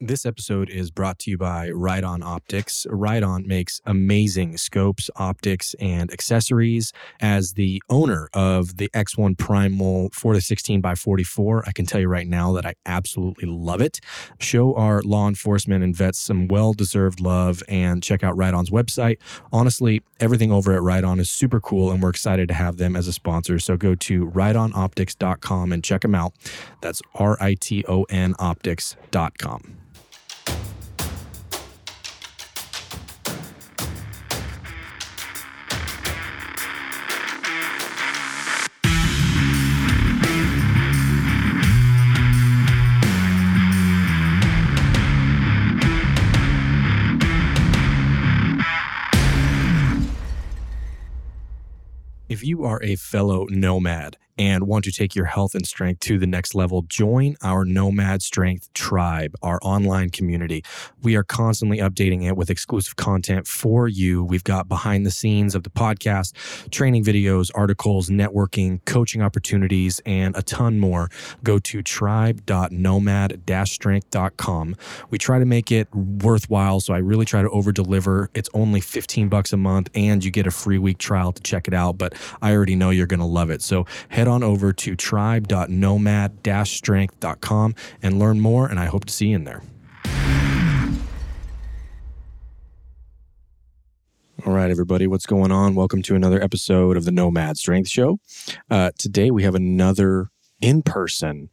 This episode is brought to you by Riton Optics. Riton makes amazing scopes, optics, and accessories. As the owner of the X1 Primal 4 to 16 by 44, I can tell you right now that I absolutely love it. Show our law enforcement and vets some well-deserved love and check out Riton's website. Honestly, everything over at Riton is super cool and we're excited to have them as a sponsor. So go to ritonoptics.com and check them out. That's R-I-T-O-N optics.com. If you are a fellow nomad and want to take your health and strength to the next level, join our Nomad Strength Tribe, our online community. We are constantly updating it with exclusive content for you. We've got behind the scenes of the podcast, training videos, articles, networking, coaching opportunities, and a ton more. Go to tribe.nomad-strength.com. We try to make it worthwhile, so I really try to over deliver. It's only 15 bucks a month and you get a free week trial to check it out, but I already know you're going to love it. So head on over to tribe.nomad-strength.com and learn more, and I hope to see you in there. All right, everybody, what's going on? Welcome to another episode of the Nomad Strength Show. Uh, today, we have another in person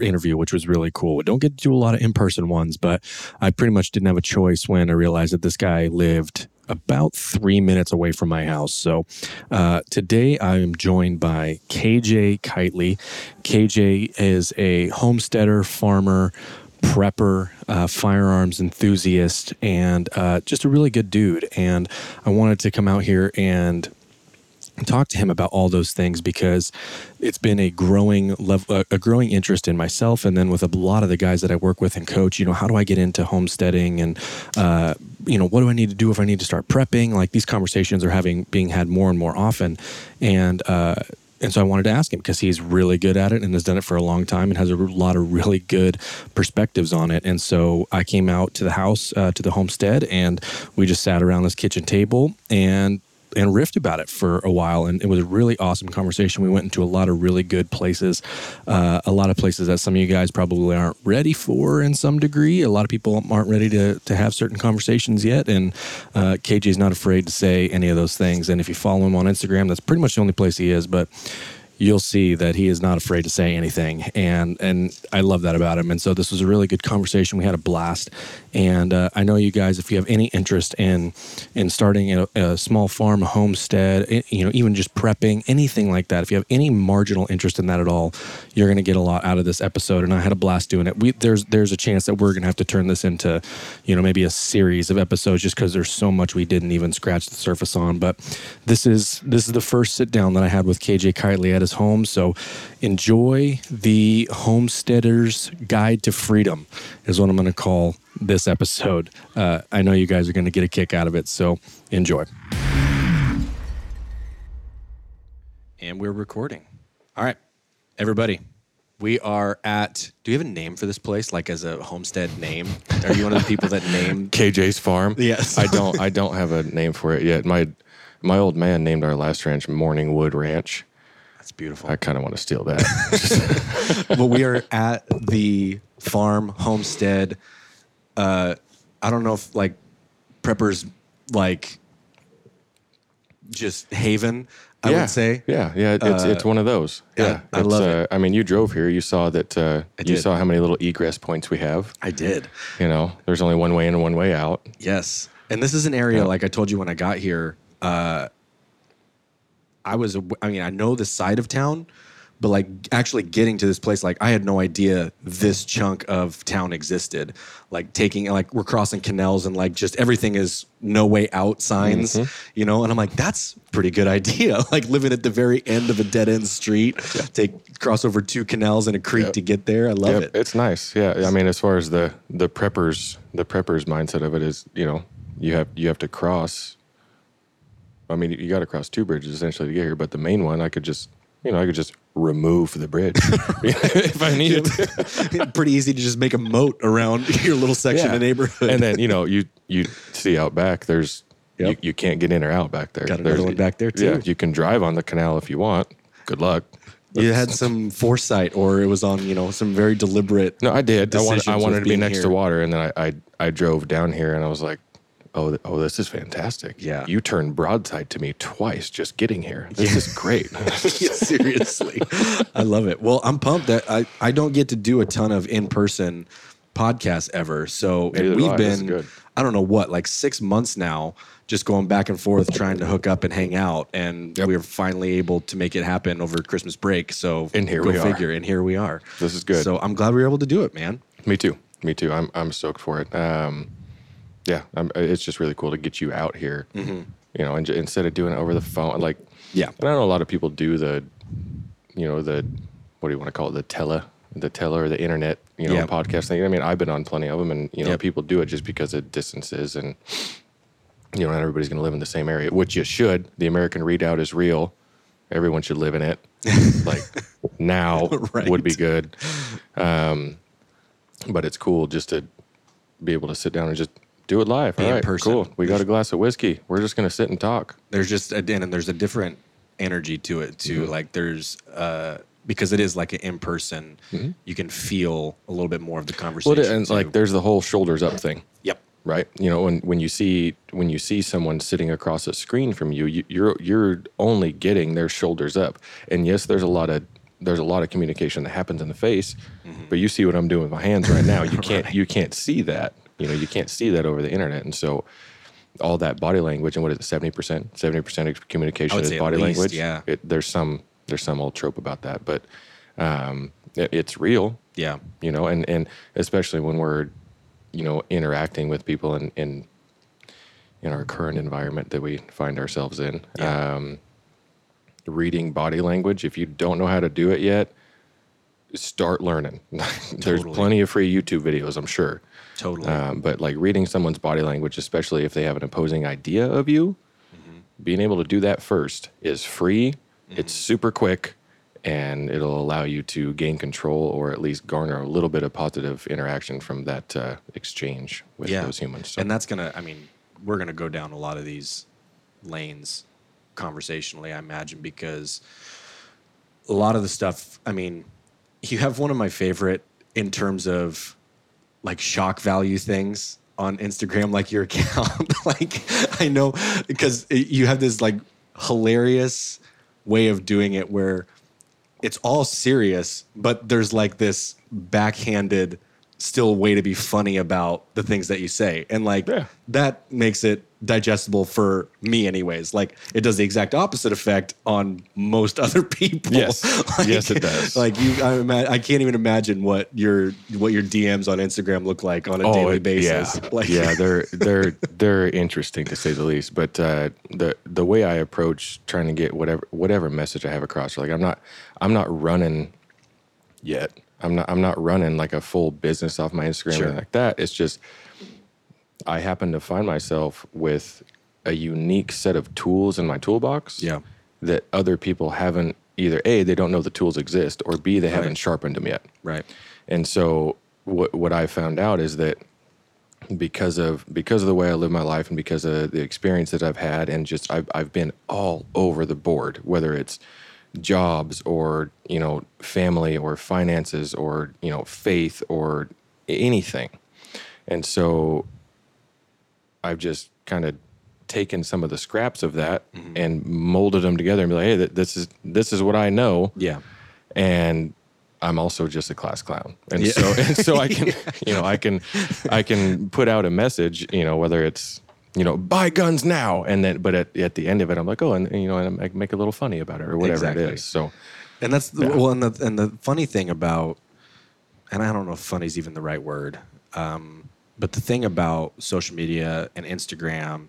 interview, which was really cool. We don't get to do a lot of in person ones, but I pretty much didn't have a choice when I realized that this guy lived about three minutes away from my house. So uh, today I am joined by KJ Keightley. KJ is a homesteader, farmer, prepper, uh, firearms enthusiast, and uh, just a really good dude. And I wanted to come out here and talk to him about all those things because it's been a growing level a growing interest in myself and then with a lot of the guys that I work with and coach you know how do I get into homesteading and uh, you know what do I need to do if I need to start prepping like these conversations are having being had more and more often and uh, and so I wanted to ask him because he's really good at it and has done it for a long time and has a lot of really good perspectives on it. And so I came out to the house, uh, to the homestead, and we just sat around this kitchen table and and riffed about it for a while. And it was a really awesome conversation. We went into a lot of really good places, uh, a lot of places that some of you guys probably aren't ready for in some degree. A lot of people aren't ready to, to have certain conversations yet. And uh, KJ is not afraid to say any of those things. And if you follow him on Instagram, that's pretty much the only place he is. But you'll see that he is not afraid to say anything. And and I love that about him. And so this was a really good conversation. We had a blast. And uh, I know you guys if you have any interest in in starting a, a, small farm a homestead you know even just prepping anything like that if you have any marginal interest in that at all you're going to get a lot out of this episode. And I had a blast doing it. We there's there's a chance that we're going to have to turn this into you know maybe a series of episodes just cuz there's so much we didn't even scratch the surface on. But this is this is the first sit down that I had with KJ Keightley at his home. So enjoy the Homesteader's Guide to Freedom, is what I'm going to call this episode. Uh, I know you guys are going to get a kick out of it. So enjoy. And we're recording. All right, everybody. We are at. Do you have a name for this place? Like as a homestead name? Are you one of the people that named? KJ's farm. Yes. I don't. I don't have a name for it yet. My my old man named our last ranch Morningwood Ranch. That's beautiful. I kind of want to steal that. but we are at the farm homestead. Uh, I don't know if like preppers like just haven. I yeah. would say. Yeah, yeah. It's it's one of those. yeah, Yeah, I love uh, it. I mean, you drove here. You saw that. Uh, I you saw how many little egress points we have. I did. You know, there's only one way in and one way out. Yes. And this is an area, like I told you when I got here, uh, I was, I mean, I know the side of town, but like actually getting to this place, like I had no idea this chunk of town existed. Like taking, like we're crossing canals and like just everything is no way out signs, mm-hmm. you know? And I'm like, that's pretty good idea. like living at the very end of a dead end street, take, cross over two canals and a creek Yep. to get there. I love Yep, it. It's nice. Yeah. I mean, as far as the the preppers the preppers mindset of it is, you know, you have you have to cross. I mean, you got to cross two bridges essentially to get here, but the main one, I could just, you know, I could just remove the bridge if I needed pretty easy to just make a moat around your little section Yeah. of neighborhood. And then you know, you you see out back. There's you, Yep. you can't get in or out back there. Got another There's- one back there, too. Yeah, you can drive on the canal if you want. Good luck. you had some foresight, or it was on you know some very deliberate. No, I did. I wanted, I wanted to be next here. to water, and then I, I I drove down here, and I was like, oh, oh, this is fantastic. Yeah. you turned broadside to me twice just getting here. This is great. Seriously, I love it. Well, I'm pumped that I I don't get to do a ton of in person podcasts ever. So we've I. This is been. I don't know what like six months now. Just going back and forth, trying to hook up and hang out, and Yep. we were finally able to make it happen over Christmas break. So And here go we are. figure, and here we are. This is good. So I'm glad we were able to do it, man. me too. Me too. I'm I'm stoked for it. Um, yeah, I'm, it's just really cool to get you out here. You know, and j- instead of doing it over the phone, like Yeah. And I know a lot of people do the, you know, the what do you want to call it, the tele, the tele or the internet, you know, Yeah. podcast thing. I mean, I've been on plenty of them, and you know, Yep. people do it just because of distances, and you know, not everybody's going to live in the same area, which you should. The American Redoubt is real. Everyone should live in it. like now Right. would be good. Um, but it's cool just to be able to sit down and just do it live. All in right, person. cool. We got a glass of whiskey. We're just going to sit and talk. there's just a, and there's a different energy to it too Mm-hmm. like there's uh because it is like an in-person you can feel a little bit more of the conversation Mm-hmm. Well, and too. like there's the whole shoulders up thing. yep right you know when when you see when you see someone sitting across a screen from you, you you're you're only getting their shoulders up and yes there's a lot of there's a lot of communication that happens in the face but you see what i'm doing with my hands right now you can't you can't see that you know you can't see that over the internet. And so all that body language and what is it 70% 70% of communication is body least, language? yeah. it, there's some there's some old trope about that but um it, it's real. Yeah. You know and and especially when we're you know interacting with people in in in our current environment that we find ourselves in. Yeah. um reading body language if you don't know how to do it yet start learning. There's Totally. plenty of free youtube videos i'm sure. Totally. Um, but like reading someone's body language especially if they have an opposing idea of you being able to do that first is free it's super quick and it'll allow you to gain control or at least garner a little bit of positive interaction from that uh, exchange with yeah. those humans so. And that's gonna i mean we're gonna go down a lot of these lanes conversationally i imagine because a lot of the stuff i mean you have one of my favorite in terms of like shock value things on Instagram, like your account. like I know because you have this like hilarious way of doing it where it's all serious, but there's like this backhanded still way to be funny about the things that you say. And like Yeah. that makes it digestible for me anyways. Like it does the exact opposite effect on most other people. Yes. Like- Yes, it does. Like you I, ima- I can't even imagine what your what your DMs on Instagram look like on a daily it- basis. Yeah, Like yeah, they're they're they're interesting to say the least. But uh, the the way I approach trying to get whatever whatever message I have across, like I'm not I'm not running yet. I'm not I'm not running like a full business off my Instagram Sure. or anything like that. It's just I happen to find myself with a unique set of tools in my toolbox. Yeah. that other people haven't either a they don't know the tools exist or b they haven't sharpened them yet Right. and so what what I found out is that because of because of the way I live my life and because of the experience that I've had and just I've I've been all over the board, whether it's jobs or you know family or finances or you know faith or anything. And so I've just kind of taken some of the scraps of that and molded them together and be like, hey, th- this is this is what I know Yeah. and I'm also just a class clown, and Yeah. so and so I can, you know, I can, I can put out a message, you know, whether it's you know buy guns now, and then but at, at the end of it, I'm like, oh, and, and, you know, and I make a little funny about it or whatever Exactly. it is. So And that's the, well, and the and the funny thing about, and I don't know if funny is even the right word, um, but the thing about social media and Instagram,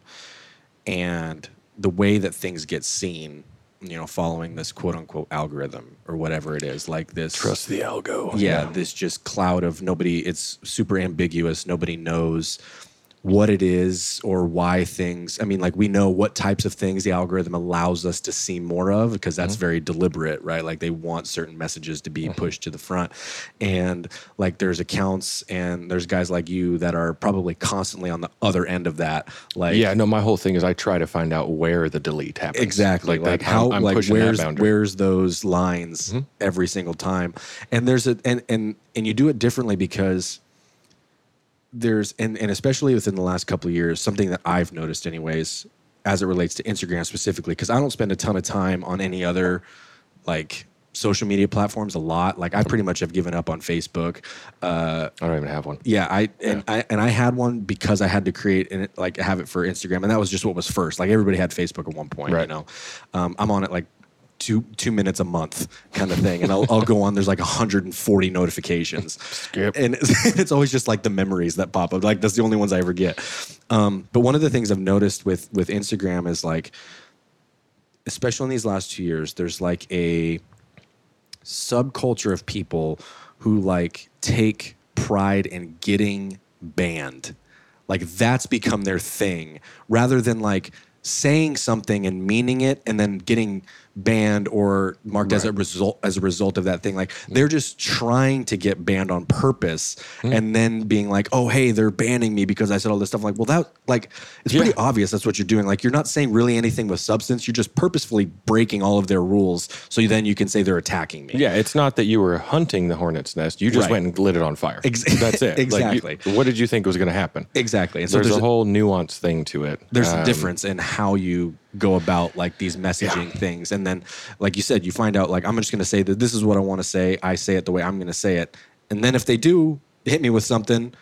and the way that things get seen, you know, following this quote unquote algorithm or whatever it is, like this trust the algo. yeah, this just cloud of nobody it's super ambiguous nobody knows what it is or why things i mean like we know what types of things the algorithm allows us to see more of because that's very deliberate right like they want certain messages to be pushed to the front and like there's accounts and there's guys like you that are probably constantly on the other end of that like Yeah, no, my whole thing is I try to find out where the delete happens. Exactly. Like, that- how I'm, I'm like where's. Mm-hmm. where's those lines every single time. And there's a and and and you do it differently because there's and and especially within the last couple of years, something that I've noticed anyways as it relates to Instagram specifically because I don't spend a ton of time on any other like social media platforms a lot. Like I pretty much have given up on Facebook. Uh I don't even have one. yeah, I and I and I had one because I had to create and it, like have it for Instagram, and that was just what was first. Like everybody had Facebook at one point, you Right. know. Um, I'm on it like two two minutes a month kind of thing, and I'll, I'll go on. There's like 140 notifications, Skip. and it's, it's always just like the memories that pop up. Like that's the only ones I ever get. Um, but one of the things I've noticed with with Instagram is like, especially in these last two years, there's like a subculture of people who like take pride in getting banned. Like that's become their thing rather than like saying something and meaning it and then getting banned or marked as a result as a result of that thing like they're just trying to get banned on purpose and then being like oh hey they're banning me because I said all this stuff I'm like well that like it's pretty obvious that's what you're doing like you're not saying really anything with substance you're just purposefully breaking all of their rules so then you can say they're attacking me Yeah, it's not that you were hunting the hornet's nest. You just Right. went and lit it on fire. Ex- That's it. Like, you- Exactly. what did you think was going to happen? exactly and so there's, there's, a whole nuance thing to it. there's Um, a difference in how you go about like these messaging things. And then like you said you find out like i'm just going to say that this is what i want to say. I say it the way i'm going to say it. And then if they do hit me with something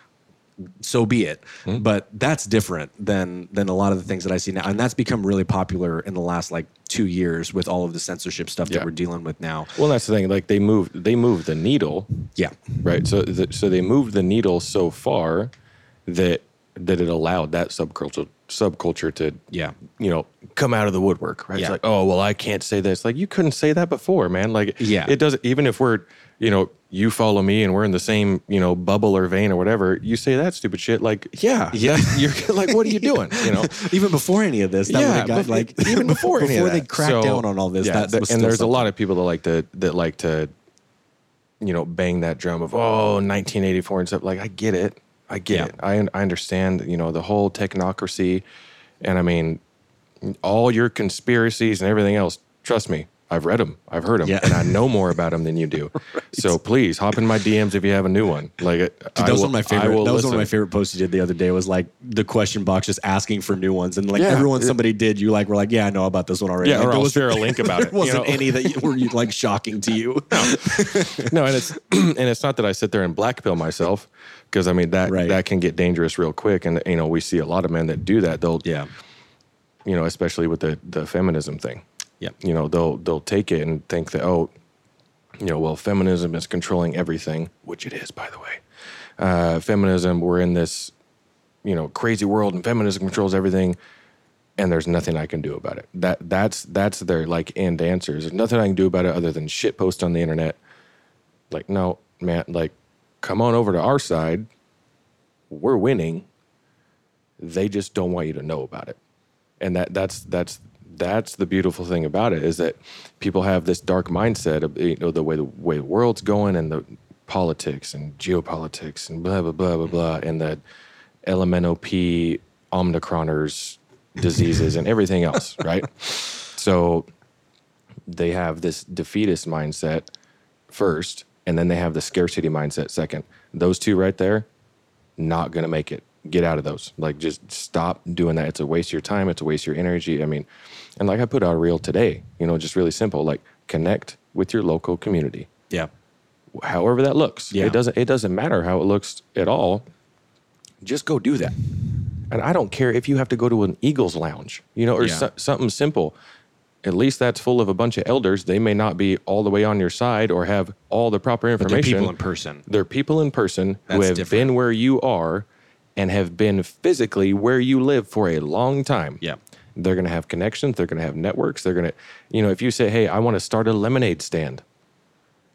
so be it. Hmm. but that's different than than a lot of the things that i see now. And that's become really popular in the last like two years with all of the censorship stuff that we're dealing with now. Well, that's the thing. Like they moved, they moved the needle, yeah. Right? So, th- so they moved the needle so far that that it allowed that subculture subculture to, Yeah. you know, come out of the woodwork, right? Yeah. It's like, oh, well, I can't say this. Like you couldn't say that before, man. Like, Yeah. it doesn't. Even if we're, you know, you follow me and we're in the same, you know, bubble or vein or whatever, you say that stupid shit. Like, yeah, Yeah. you're like, what are you doing? You know. even before any of this that yeah, got, like even before before they cracked So, down on all this yeah, that and there's a lot of people that like to that like to you know bang that drum of oh 1984 and stuff like i get it i get Yeah. it I, I understand you know the whole technocracy and i mean all your conspiracies and everything else trust me i've read them i've heard them Yeah. and i know more about them than you do so please hop in my dms if you have a new one like Dude, I that was will- one of my favorite. That was one of my favorite posts you did the other day. Was like the question box just asking for new ones, and like Yeah. everyone somebody did, you like were like, yeah, I know about this one already. Yeah, like, or there I'll was- share a link about it, There you wasn't know? any that you, were like shocking to you. no, and it's and it's not that I sit there and blackpill myself because I mean that Right. that can get dangerous real quick, and you know we see a lot of men that do that. They'll yeah, you know especially with the the feminism thing. Yeah, You know they'll they'll take it and think that oh, you know well feminism is controlling everything, which it is by the way. Uh, feminism, we're in this you know crazy world, and feminism controls everything. And there's nothing I can do about it. That that's that's their like end answers. There's nothing I can do about it other than shit post on the internet like no man like come on over to our side we're winning they just don't want you to know about it and that that's that's that's the beautiful thing about it is that people have this dark mindset of you know the way the way the world's going and the politics and geopolitics and blah blah blah blah mm-hmm. blah and the LMNOP omnicroners diseases and everything else, right? So they have this defeatist mindset first, and then they have the scarcity mindset second. Those two right there, not gonna make it. Get out of those. Like just stop doing that. It's a waste of your time. It's a waste of your energy. I mean, and like I put out a reel today, you know, just really simple. Like connect with your local community Yeah. however that looks. Yeah. It doesn't it doesn't matter how it looks at all. Just go do that. And I don't care if you have to go to an Eagles lounge, you know, or Yeah. so- something simple. At least that's full of a bunch of elders. They may not be all the way on your side or have all the proper But they're information. people in person. They're people in person who have different. been where you are and have been physically where you live for a long time. Yeah. They're going to have connections. They're going to have networks. They're going to, you know, if you say, hey, I want to start a lemonade stand,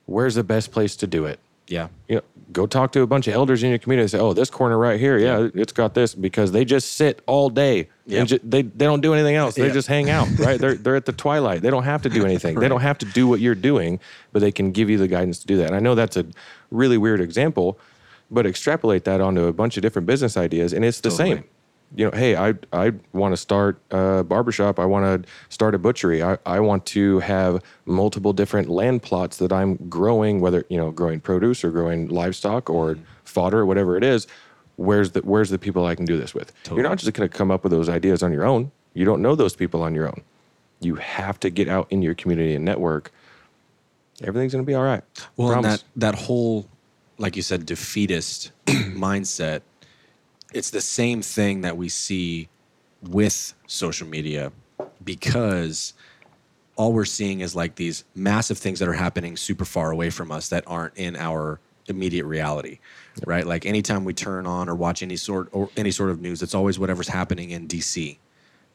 where's the best place to do it? Yeah. You know, go talk to a bunch of elders in your community and say, oh, this corner right here, yeah, it's got this because they just sit all day. Yep. And ju- they, they don't do anything else. They Yeah. just hang out, right? they're, they're at the twilight. They don't have to do anything. They don't have to do what you're doing, but they can give you the guidance to do that. And I know that's a really weird example, but extrapolate that onto a bunch of different business ideas and it's the Totally. same. You know, hey, I, I want to start a barbershop. I want to start a butchery. I, I want to have multiple different land plots that I'm growing, whether, you know, growing produce or growing livestock or mm-hmm. fodder or whatever it is. Where's the where's the people I can do this with? You're not just going to come up with those ideas on your own. You don't know those people on your own. You have to get out in your community and network. Everything's going to be all right. Well, and that that whole, like you said, defeatist mindset. It's the same thing that we see with social media, because all we're seeing is like these massive things that are happening super far away from us that aren't in our immediate reality, right? Like anytime we turn on or watch any sort or any sort of news, it's always whatever's happening in DC,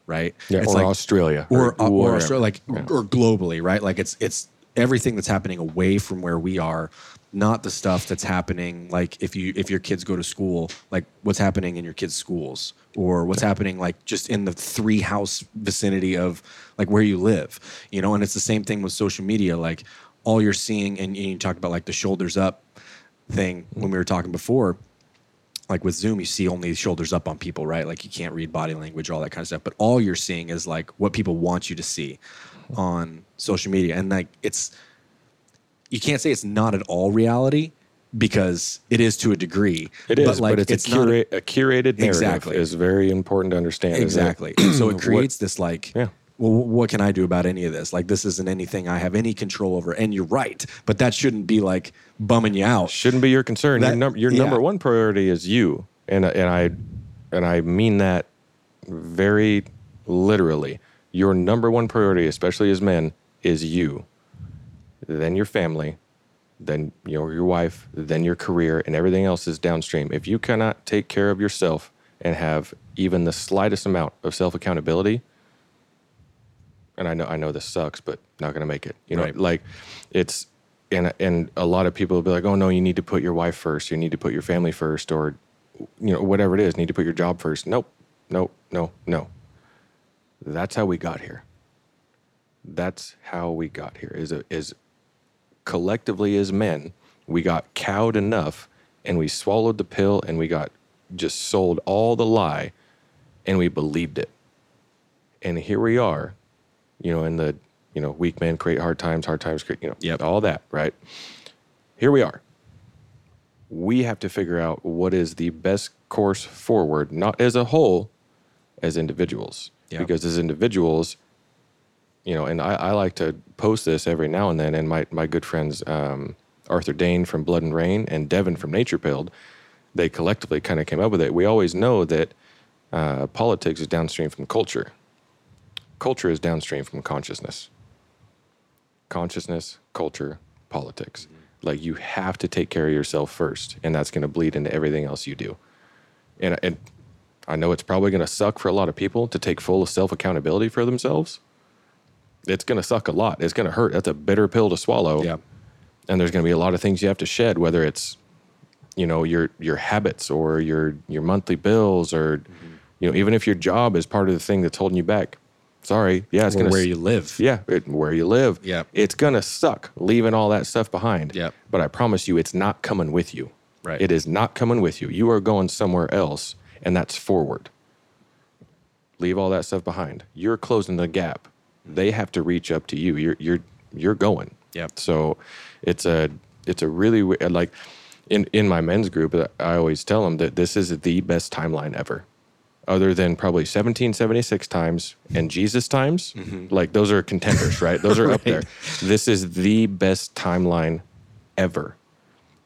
right? Yeah, it's or like, Australia or or, uh, whatever. Australia, like or globally, right? Like it's it's everything that's happening away from where we are, not the stuff that's happening like if you if your kids go to school, like what's happening in your kids' schools or what's happening like just in the three house vicinity of like where you live, you know. And it's the same thing with social media, like all you're seeing, and you talked about like the shoulders up thing when we were talking before like with Zoom, you see only shoulders up on people, right? Like you can't read body language, all that kind of stuff. But all you're seeing is like what people want you to see on social media. And like it's, you can't say it's not at all reality because it is to a degree. It is, but, like it's, a, not cura- a curated narrative Exactly. is very important to understand. that- exactly. so it what- creates this like, Yeah. well, what can I do about any of this? Like this isn't anything I have any control over. And you're right, but that shouldn't be like bumming you out. shouldn't be your concern. your num- your yeah. number one priority is you, and and I and I mean that very literally. Your number one priority, especially as men, is you. Then your family, then you know, your wife, then your career, and everything else is downstream. If you cannot take care of yourself and have even the slightest amount of self accountability, and I know I know this sucks, but not gonna make it. You know, Right. like it's and and a lot of people will be like, oh no, you need to put your wife first, you need to put your family first, or you know whatever it is, need to put your job first. Nope, nope, no, no. That's how we got here. That's how we got here. Is a, is collectively as men, we got cowed enough, and we swallowed the pill, and we got just sold all the lie, and we believed it. And here we are, you know, in the you know weak men create hard times, hard times create you know Yep. all that right. Here we are. We have to figure out what is the best course forward, not as a whole, as individuals. Yeah. Because as individuals, you know, and I, I like to post this every now and then, and my, my good friends um, Arthur Dane from Blood and Rain and Devin from Nature Pilled, they collectively kind of came up with it. We always know that uh, politics is downstream from culture. Culture is downstream from consciousness. Consciousness, culture, politics. Like you have to take care of yourself first, and that's going to bleed into everything else you do. And, and I know it's probably going to suck for a lot of people to take full self accountability for themselves. It's going to suck a lot. It's going to hurt. That's a bitter pill to swallow. Yeah. And there's going to be a lot of things you have to shed, whether it's, you know, your your habits or your your monthly bills, or, you know, even if your job is part of the thing that's holding you back. Sorry. Yeah, it's Or gonna where you live. Yeah, it, where you live. Yep. It's gonna suck leaving all that stuff behind. Yep. But I promise you, it's not coming with you. Right. It is not coming with you. You are going somewhere else, and that's forward. Leave all that stuff behind. You're closing the gap. They have to reach up to you. You're you're you're going. Yep. So it's a it's a really like in in my men's group. I always tell them that this is the best timeline ever, other than probably 1776 times and Jesus times. Mm-hmm. Like those are contenders, right? Those are up there. This is the best timeline ever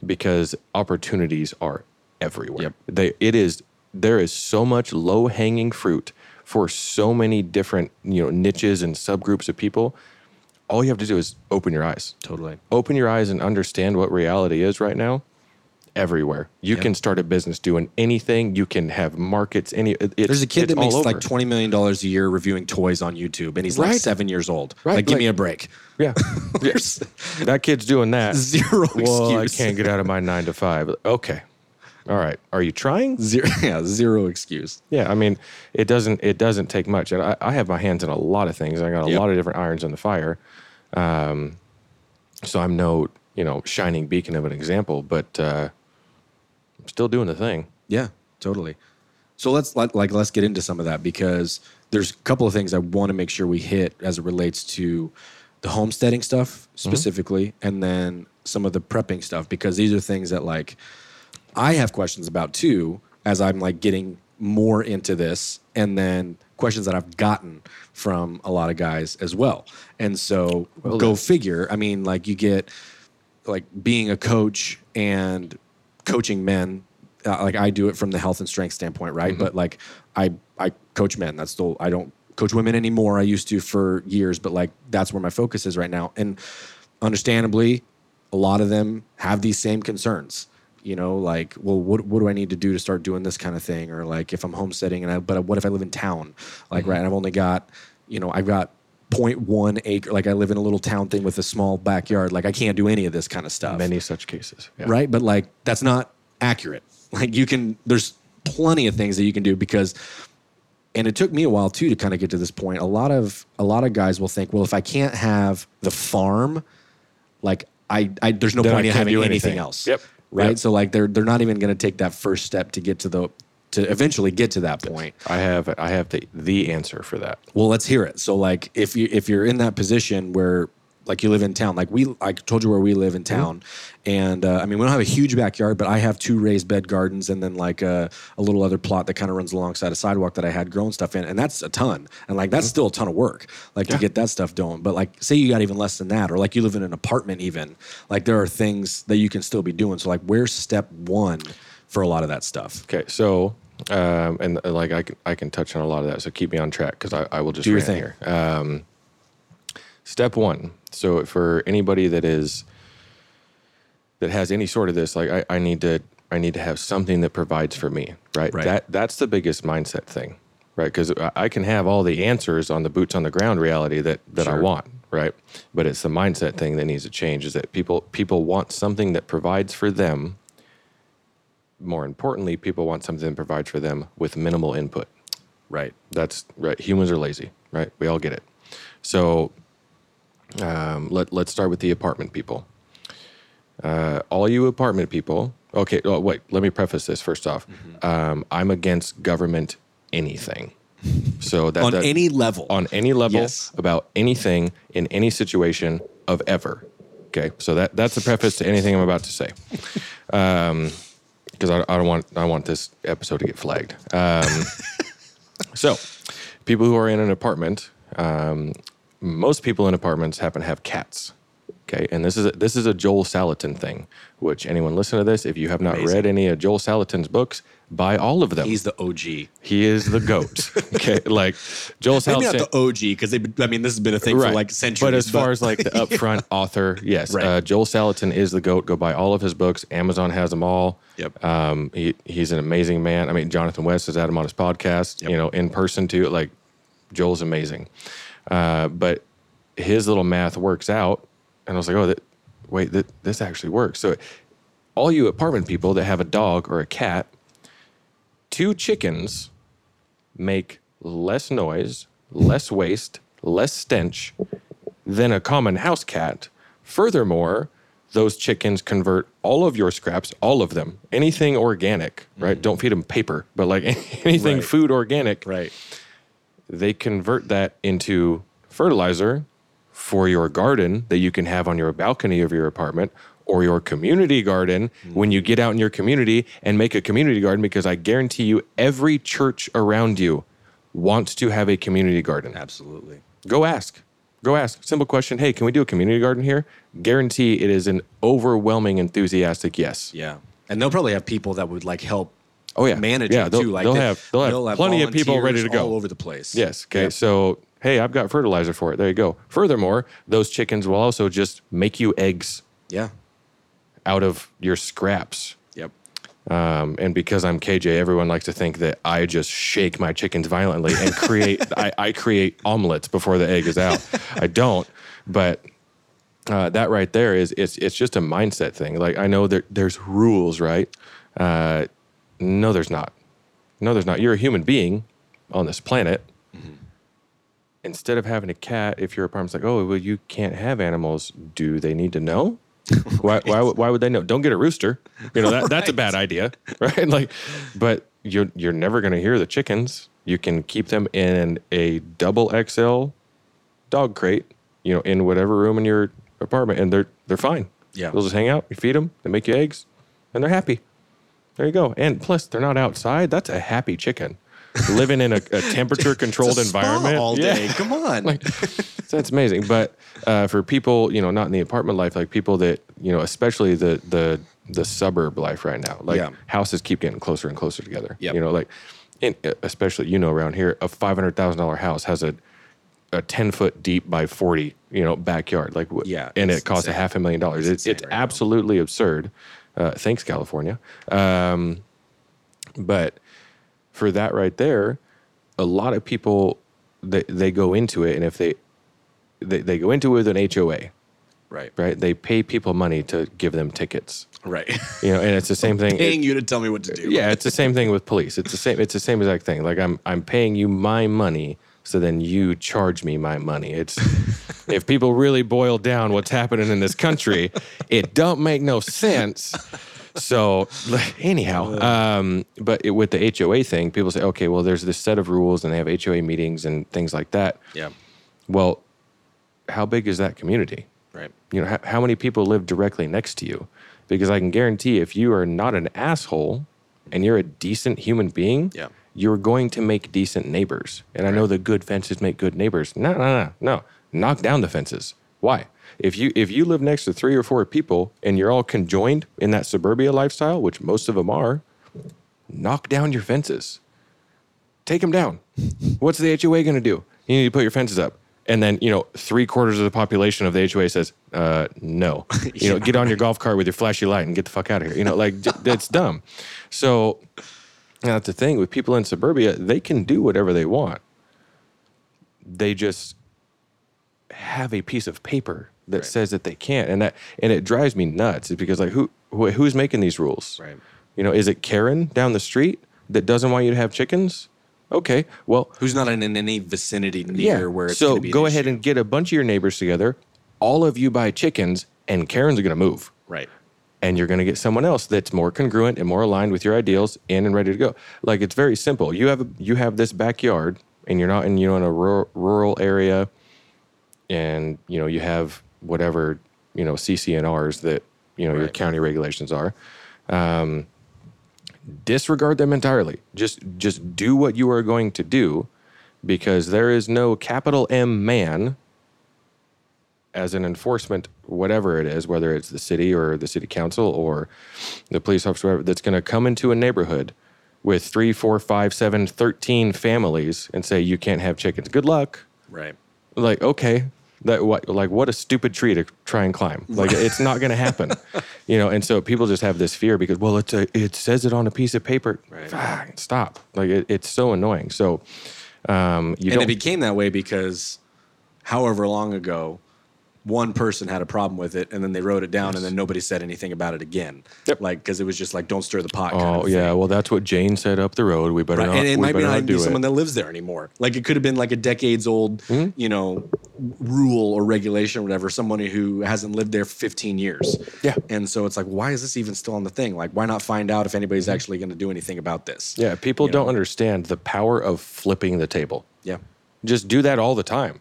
because opportunities are everywhere. Yep. They it is there is so much low hanging fruit for so many different you know niches and subgroups of people. All you have to do is open your eyes. Totally. Open your eyes and understand what reality is right now. Everywhere you Yep. can start a business doing anything. You can have markets. Any There's a kid that makes like twenty million dollars a year reviewing toys on YouTube, and he's like seven years old. Right, Like, give like- me a break. yeah. There's that kid's doing that. zero Well, I can't get out of my nine to five. Okay, all right. Are you trying? Zero, yeah, zero excuse. Yeah, I mean, it doesn't it doesn't take much, and I, I have my hands in a lot of things. I got a Yep. lot of different irons in the fire, um, so I'm no you know shining beacon of an example, but uh, I'm still doing the thing. Yeah, totally. So let's let, like let's get into some of that because there's a couple of things I want to make sure we hit as it relates to the homesteading stuff specifically, and then some of the prepping stuff because these are things that like I have questions about too as I'm like getting more into this, and then questions that I've gotten from a lot of guys as well. And so go figure. I mean, like you get like being a coach and coaching men uh, like I do it from the health and strength standpoint, right? But like I I coach men. That's still I don't coach women anymore. I used to for years, but like that's where my focus is right now. And understandably, a lot of them have these same concerns. You know, like, well, what what do I need to do to start doing this kind of thing? Or like, if I'm homesteading and I, but what if I live in town? Like, right, mm-hmm. and I've only got, you know, I've got 0.1 acre. Like, I live in a little town thing with a small backyard. Like, I can't do any of this kind of stuff Many such cases. Yeah. right? But like that's not accurate. Like you can, there's plenty of things that you can do because, and it took me a while too to kind of get to this point. A lot of a lot of guys will think, well, if I can't have the farm, like I, I there's no Then I point in having anything, anything. else. Yep. Right. Yep. So like they're they're not even going to take that first step to get to the to eventually get to that point. I have I have the the answer for that. Well, let's hear it. So, like, if you if you're in that position where, like, you live in town, like we, I told you where we live in town, and uh, I mean, we don't have a huge backyard, but I have two raised bed gardens, and then like a, a little other plot that kind of runs alongside a sidewalk that I had grown stuff in, and that's a ton, and like that's still a ton of work, like to get that stuff done. But like, say you got even less than that, or like you live in an apartment, even like there are things that you can still be doing. So, like, where's step one for a lot of that stuff? Okay, so um, and uh, like I can I can touch on a lot of that. So keep me on track because I, I will just Do your thing. here. Um, step one. So for anybody that is that has any sort of this, like I, I need to I need to have something that provides for me, right? Right. That that's the biggest mindset thing, right? Because I, I can have all the answers on the boots on the ground reality that that I want, right? But it's the mindset thing that needs to change. Is that people people want something that provides for them. More importantly, people want something that provides for them with minimal input. Right. That's right. Humans are lazy, right? We all get it. So um, let let's start with the apartment people. Uh, all you apartment people. Okay. Oh, wait. Let me preface this first off. Mm-hmm. Um, I'm against government anything. So that On that- any level. on any level Yes. about anything in any situation of ever. Okay, so that that's the preface to anything I'm about to say, because I, I don't want I want this episode to get flagged. Um, so, people who are in an apartment, um, most people in apartments happen to have cats. Okay, and this is a, this is a Joel Salatin thing. Which anyone listen to this, if you have not Amazing. read any of Joel Salatin's books, buy all of them. He's the OG. he is the goat. okay, like Joel Maybe Salatin. not the OG because they. I mean, this has been a thing for like centuries. But as far as like the upfront author, yes, Right. uh, Joel Salatin is the goat. Go buy all of his books. Amazon has them all. Yep. Um, he he's an amazing man. I mean, Jonathan West has had him on his podcast. Yep. You know, in person too. Like, Joel's amazing. Uh, but his little math works out, and I was like, oh, that, wait, that, this actually works. So, all you apartment people that have a dog or a cat, two chickens make less noise, less waste, less stench than a common house cat. Furthermore, those chickens convert all of your scraps, all of them, anything organic, right? Don't feed them paper, but like anything Right. food organic, Right. They convert that into fertilizer for your garden that you can have on your balcony of your apartment or your community garden when you get out in your community and make a community garden because I guarantee you every church around you wants to have a community garden. Absolutely. Go ask. Go ask. Simple question. Hey, can we do a community garden here? Guarantee it is an overwhelming enthusiastic yes. Yeah. And they'll probably have people that would like help Oh yeah. manage yeah, they'll, too. Like they'll they- have they'll have plenty of people ready to go all over the place. Yes. Okay. Yeah. So, hey, I've got fertilizer for it. There you go. Furthermore, those chickens will also just make you eggs Yeah. out of your scraps. Yep. Um, and because I'm KJ, everyone likes to think that I just shake my chickens violently and create I, I create omelets before the egg is out. I don't, but uh, that right there is it's it's just a mindset thing. Like I know that there's rules, right? Uh, no, there's not. No, there's not. You're a human being on this planet. Mm-hmm. Instead of having a cat, if your apartment's like, oh, well, you can't have animals, do they need to know? why, why, would- why would they know? Don't get a rooster. You know, that, that's a bad idea, right? Like, but you're, you're never going to hear the chickens. You can keep them in a double XL dog crate, you know, in whatever room in your apartment, and they're, they're fine. Yeah. They'll just hang out, you feed them, they make you eggs, and they're happy. There you go. And plus, they're not outside. That's a happy chicken. Living in a, a temperature controlled It's environment. all Yeah. day. Come on. So that's amazing. But uh, for people, you know, not in the apartment life, like people that, you know, especially the the the suburb life right now, like Yeah. houses keep getting closer and closer together. Yep. You know, like, in, especially you know around here, a five hundred thousand dollar house has a a ten foot deep by forty, you know, backyard. Like, Yeah, and it costs a half a million dollars. It's, insane it's right now. absolutely absurd. Uh, thanks, California. Um, but for that right there, a lot of people they, they go into it, and if they, they they go into it with an HOA, right. right? They pay people money to give them tickets, Right. you know, and it's the same thing. Paying you to tell me what to do. yeah, it's the same thing with police. It's the same. It's the same exact thing. Like I'm I'm paying you my money, so then you charge me my money. It's if people really boil down what's happening in this country, it don't make no sense. So anyhow, um, but it, with the HOA thing, people say, okay, well, there's this set of rules, and they have HOA meetings and things like that. Yeah. Well, how big is that community? Right. You know, how, how many people live directly next to you? Because I can guarantee if you are not an asshole and you're a decent human being, Yeah. You're going to make decent neighbors. And I know the good fences make good neighbors. No, no, no, no. Knock down the fences. Why? If you if you live next to three or four people and you're all conjoined in that suburbia lifestyle, which most of them are, knock down your fences. Take them down. What's the HOA going to do? You need to put your fences up. And then, you know, three quarters of the population of the HOA says, uh, no. You know, get on your golf cart with your flashy light and get the fuck out of here. You know, like, that's dumb. So that's the thing with people in suburbia, they can do whatever they want. They just have a piece of paper that says that they can't. And that, and it drives me nuts because, like, who, who who's making these rules? Right. You know, is it Karen down the street that doesn't want you to have chickens? Okay, well, Who's not in, in any vicinity near where it's so go ahead issue. and get a bunch of your neighbors together. All of you buy chickens, and Karen's are going to move, Right. And you're going to get someone else that's more congruent and more aligned with your ideals in and ready to go. Like it's very simple. You have you have this backyard, and you're not in you know in a rural, rural area, and you know you have whatever you know CC&Rs that you know your county regulations are. Um, disregard them entirely. Just just do what you are going to do, because there is no capital M man as an enforcement, whatever it is, whether it's the city or the city council or the police officer, whatever, that's going to come into a neighborhood with three, four, five, seven, 13 families and say, you can't have chickens. Good luck. Right. Like, okay. That what like what a stupid tree to try and climb. Like it's not going to happen, you know. And so people just have this fear because well, it's a it says it on a piece of paper. Right. Ah, stop. Like it, it's so annoying. So um, you and it became that way because however long ago one person had a problem with it, and then they wrote it down, and then nobody said anything about it again. Yep. Like because it was just like don't stir the pot. kind Oh yeah, thing. well that's what Jane said up the road. We better Right. not. and it might be not be someone that lives there anymore. Like it could have been like a decades old, you know, rule or regulation or whatever. Somebody who hasn't lived there for 15 years. Yeah. And so it's like, why is this even still on the thing? Like, why not find out if anybody's actually going to do anything about this? Mm-hmm. Yeah, people You don't know? understand the power of flipping the table. Yeah. Just do that all the time.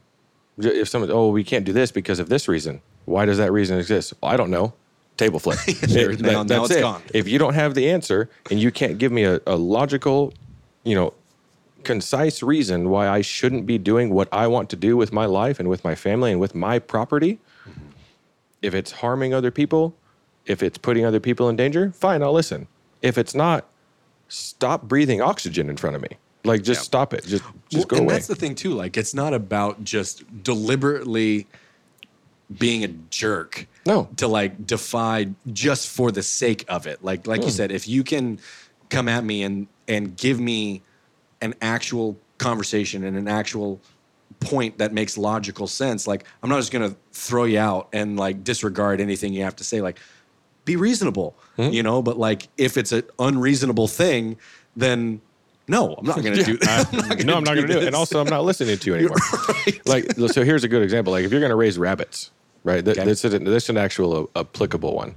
If someone, oh, we can't do this because of this reason. Why does that reason exist? Well, I don't know. Table flip. It- now- now that's it's it. gone. If you don't have the answer and you can't give me a, a logical, you know, concise reason why I shouldn't be doing what I want to do with my life and with my family and with my property, if it's harming other people, if it's putting other people in danger, fine, I'll listen. If it's not, stop breathing oxygen in front of me. Like just Yeah. stop it. Just just Well, go and away. that's the thing too. Like, it's not about just deliberately being a jerk. No. To like defy just for the sake of it. Like, like you hmm. said, if you can come at me and and give me an actual conversation and an actual point that makes logical sense, like I'm not just gonna throw you out and like disregard anything you have to say. Like, be reasonable, hmm. you know. But like, if it's an unreasonable thing, then no, I'm not gonna do that. I'm not no, I'm not going to do it. And also, I'm not listening to you anymore. Like, so here's a good example. Like, if you're going to raise rabbits, right? Th- Okay. This is an, this is an actual uh, applicable one.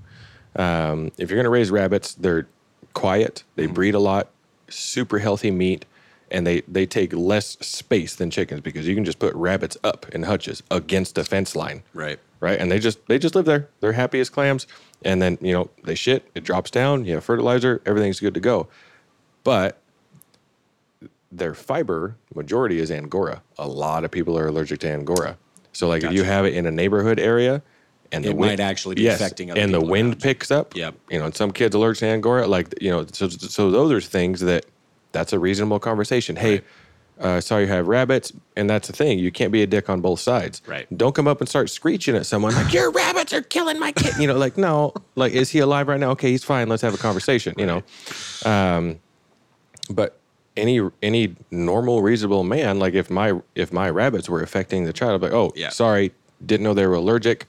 Um, if you're going to raise rabbits, they're quiet. They Mm-hmm. breed a lot, super healthy meat, and they they take less space than chickens because you can just put rabbits up in hutches against a fence line. Right. right? And they just they just live there. They're happy as clams. And then you know they shit. It drops down. You have fertilizer. Everything's good to go. But their fiber majority is angora. A lot of people are allergic to angora. So like if you have it in a neighborhood area, and the It wind, might actually be yes, affecting other and the wind around picks up. Yep. You know, and some kids allergic to angora. Like you know, so so those are things that that's a reasonable conversation. Hey. Uh, sorry, you have rabbits, and that's the thing. You can't be a dick on both sides. Right. Don't come up and start screeching at someone like your rabbits are killing my kid. You know, like no, like is he alive right now? Okay, he's fine. Let's have a conversation. You know, um, but any any normal, reasonable man, like if my if my rabbits were affecting the child, I'd be like, oh, Yeah. sorry, didn't know they were allergic.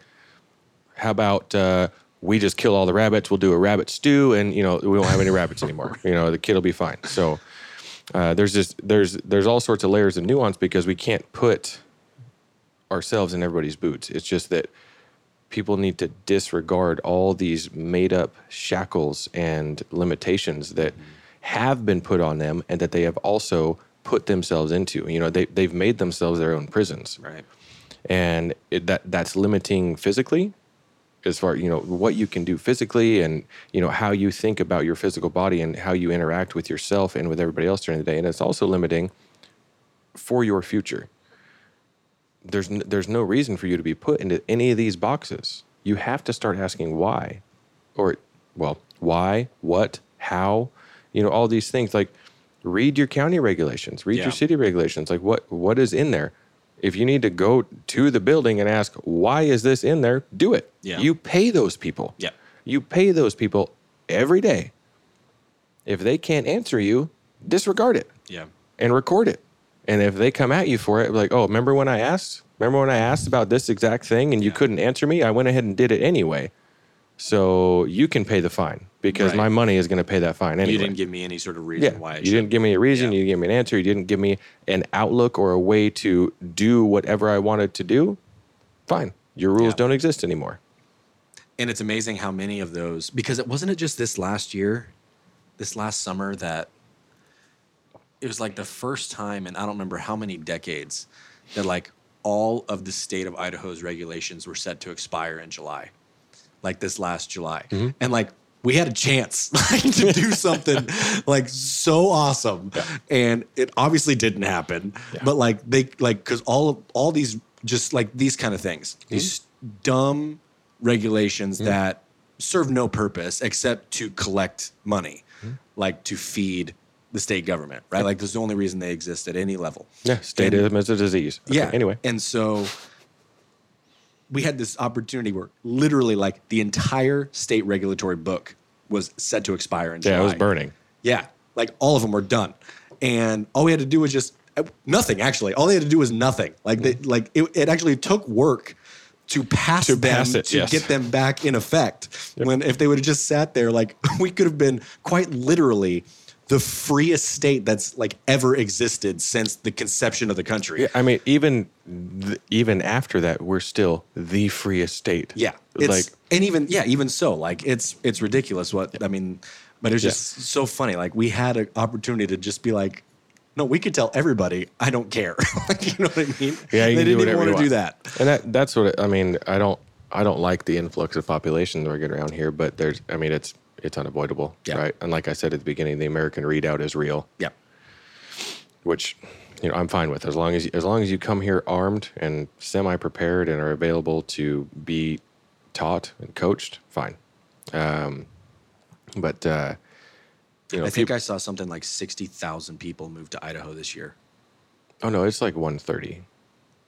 How about uh, we just kill all the rabbits? We'll do a rabbit stew, and you know we won't have any rabbits anymore. You know the kid will be fine. So uh, there's just there's there's all sorts of layers of nuance because we can't put ourselves in everybody's boots. It's just that people need to disregard all these made up shackles and limitations that have been put on them and that they have also put themselves into. You know, they they've made themselves their own prisons Right. and it, that that's limiting physically as far you know what you can do physically and you know how you think about your physical body and how you interact with yourself and with everybody else during the day and it's also limiting for your future there's n- there's no reason for you to be put into any of these boxes you have to start asking why or well why what how you know all these things like read your county regulations read Yeah. your city regulations like what what is in there if you need to go to the building and ask why is this in there do it Yeah. you pay those people Yeah. you pay those people every day if they can't answer you disregard it Yeah. and record it. And if they come at you for it, like, oh, remember when I asked? Remember when I asked about this exact thing and you couldn't answer me? I went ahead and did it anyway. So you can pay the fine because Right. my money is going to pay that fine anyway. You didn't give me any sort of reason yeah, why. I you didn't give me a reason. Yeah. You didn't give me an answer. You didn't give me an outlook or a way to do whatever I wanted to do. Fine, your rules Yeah. don't exist anymore. And it's amazing how many of those because it wasn't it just this last year, this last summer that it was like the first time in I don't remember how many decades that like all of the state of Idaho's regulations were set to expire in July. Like this last July. Mm-hmm. And like we had a chance like, to do something like so awesome. And it obviously didn't happen. But like they like cuz all of all these just like these kind of things. Mm-hmm. These dumb regulations mm-hmm. that serve no purpose except to collect money, mm-hmm. like to feed the state government, right? Like, this is the only reason they exist at any level. Yeah, And- is a disease. Okay, yeah. Anyway, And so we had this opportunity where literally, like, the entire state regulatory book was set to expire in July. yeah, it was burning. Yeah, like all of them were done, and all we had to do was just uh, nothing. Actually, all they had to do was nothing. Like they, like it, it actually took work to pass To them pass it, to yes. get them back in effect. When if they would have just sat there, like we could have been quite literally the freest state that's like ever existed since the conception of the country. Yeah, I mean, even th- even after that, we're still the freest state. Yeah, it's, like and even yeah, even so, like it's it's ridiculous. What I mean, but it's just so funny. Like we had an opportunity to just be like, no, we could tell everybody, I don't care. like, you know what I mean? Yeah, they you can do didn't even want to do that. And that that's what it, I mean. I don't I don't like the influx of population that we're getting around here, but there's I mean it's it's unavoidable, Yeah. right? And like I said at the beginning, the American Redoubt is real, Yeah, which you know I'm fine with as long as you, as long as you come here armed and semi prepared and are available to be taught and coached, fine. Um, but uh, you know, I think I saw something like sixty thousand people move to Idaho this year. oh no, it's like 130.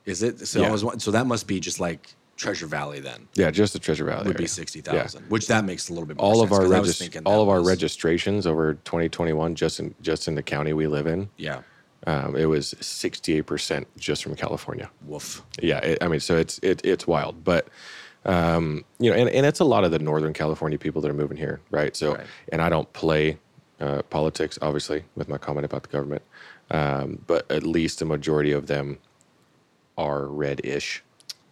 Is it? So Yeah. I was so that must be just like Treasure Valley then. Yeah, just the Treasure Valley Would be sixty thousand, Yeah. which that makes a little bit more all of sense, our 'cause I was regis- thinking all of our was- registrations over 2021 just in just in the county we live in Yeah, um, it was 68% just from california woof. yeah it, i mean so it's it, it's wild but um, you know and, and it's a lot of the northern california people that are moving here right so Right. and i don't play uh, politics obviously with my comment about the government um, but at least a majority of them are red-ish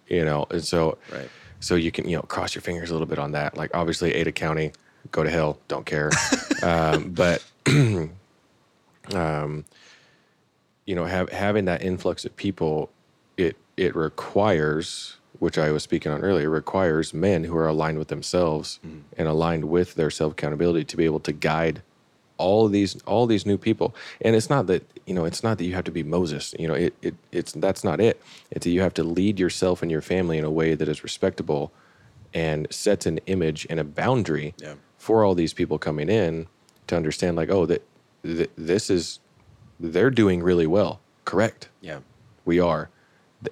you know and so Right. so you can you know cross your fingers a little bit on that. Like obviously ada county go to hell don't care. Um, but um, you know have, having that influx of people it it requires which i was speaking on earlier requires men who are aligned with themselves and aligned with their self accountability to be able to guide all of these all these new people. And it's not that you know it's not that you have to be moses you know it, it it's that's not it. It's that you have to lead yourself and your family in a way that is respectable and sets an image and a boundary Yeah. for all these people coming in to understand like oh that th- this is they're doing really well. Correct. Yeah, we are.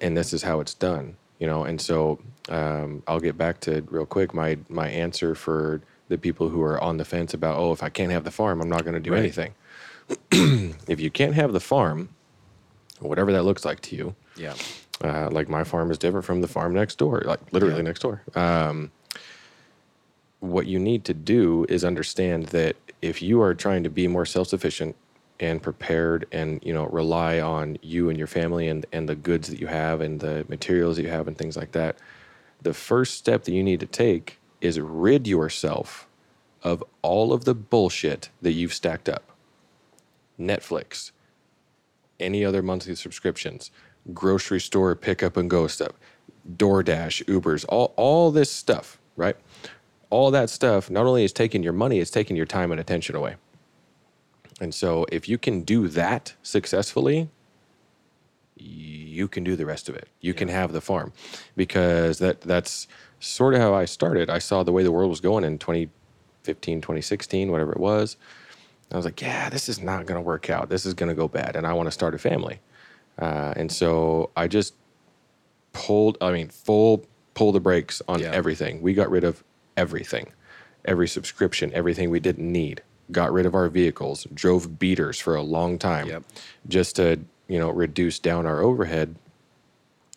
And this is how it's done you know? And so um, i'll get back to real quick. My my answer for the people who are on the fence about oh if i can't have the farm i'm not going to do Right. anything if you can't have the farm whatever that looks like to you yeah, uh, like my farm is different from the farm next door, like literally Yeah. next door. Um, what you need to do is understand that if you are trying to be more self-sufficient and prepared and you know rely on you and your family and, and the goods that you have and the materials that you have and things like that the first step that you need to take is rid yourself of all of the bullshit that you've stacked up netflix any other monthly subscriptions, grocery store pickup and go stuff, DoorDash, Ubers, all, all this stuff, right? All that stuff not only is taking your money, it's taking your time and attention away. And so if you can do that successfully, you can do the rest of it. You can have the farm because that that's sort of how I started. I saw the way the world was going in 2015, 2016, whatever it was. I was like, yeah, this is not going to work out. This is going to go bad. And I want to start a family. Uh, and so I just pulled, I mean, full pull the brakes on Yeah. everything. We got rid of everything, every subscription, everything we didn't need. Got rid of our vehicles, drove beaters for a long time Yep. just to, you know, reduce down our overhead.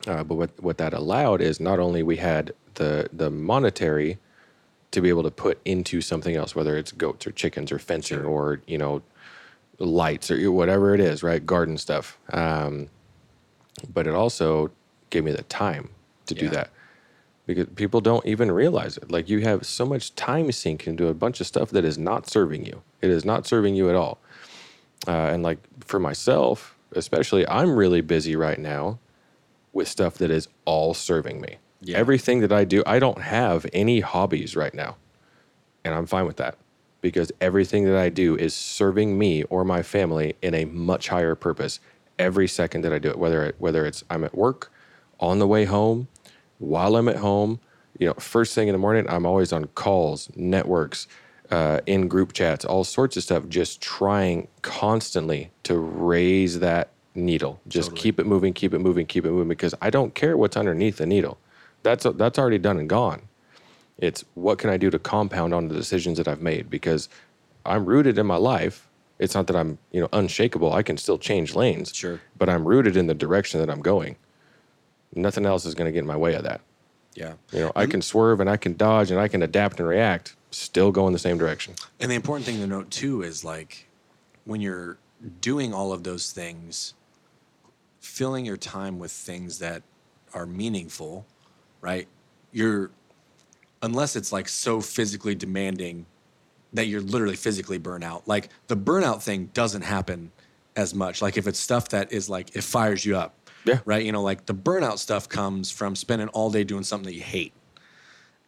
Uh, but what, what that allowed is not only we had the, the monetary to be able to put into something else, whether it's goats or chickens or fencing or you know lights or whatever it is, right? Garden stuff. Um, but it also gave me the time to do that because people don't even realize it. Like you have so much time sink into a bunch of stuff that is not serving you. It is not serving you at all. Uh, and like for myself, especially, I'm really busy right now with stuff that is all serving me. Yeah. Everything that I do, I don't have any hobbies right now. And I'm fine with that because everything that I do is serving me or my family in a much higher purpose every second that I do it, whether it, whether it's I'm at work, on the way home, while I'm at home, you know, first thing in the morning, I'm always on calls, networks, uh, in group chats, all sorts of stuff, just trying constantly to raise that needle. Just keep it moving, keep it moving, keep it moving, because I don't care what's underneath the needle. That's that's already done and gone. It's what can I do to compound on the decisions that I've made because I'm rooted in my life. It's not that I'm, you know, unshakable. I can still change lanes. Sure. But I'm rooted in the direction that I'm going. Nothing else is going to get in my way of that. Yeah. You know, I can swerve and I can dodge and I can adapt and react, still go in the same direction. And the important thing to note too is like when you're doing all of those things, filling your time with things that are meaningful, right? You're unless it's like so physically demanding that you're literally physically burnt out. Like the burnout thing doesn't happen as much. Like if it's stuff that is like it fires you up. Yeah. Right. You know, like the burnout stuff comes from spending all day doing something that you hate.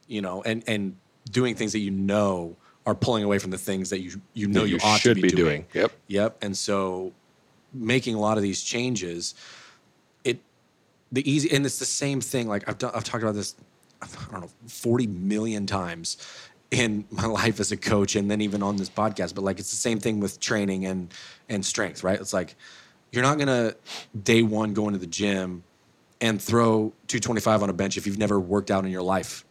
You know, and and doing things that you know are pulling away from the things that you you know That you, you ought should to be, be doing. Yep. Yep. And so making a lot of these changes, the easy and it's the same thing. Like I've done, I've talked about this, I don't know, forty million times in my life as a coach, and then even on this podcast. But like it's the same thing with training and and strength, right? It's like you're not gonna day one go into the gym and throw 225 on a bench if you've never worked out in your life.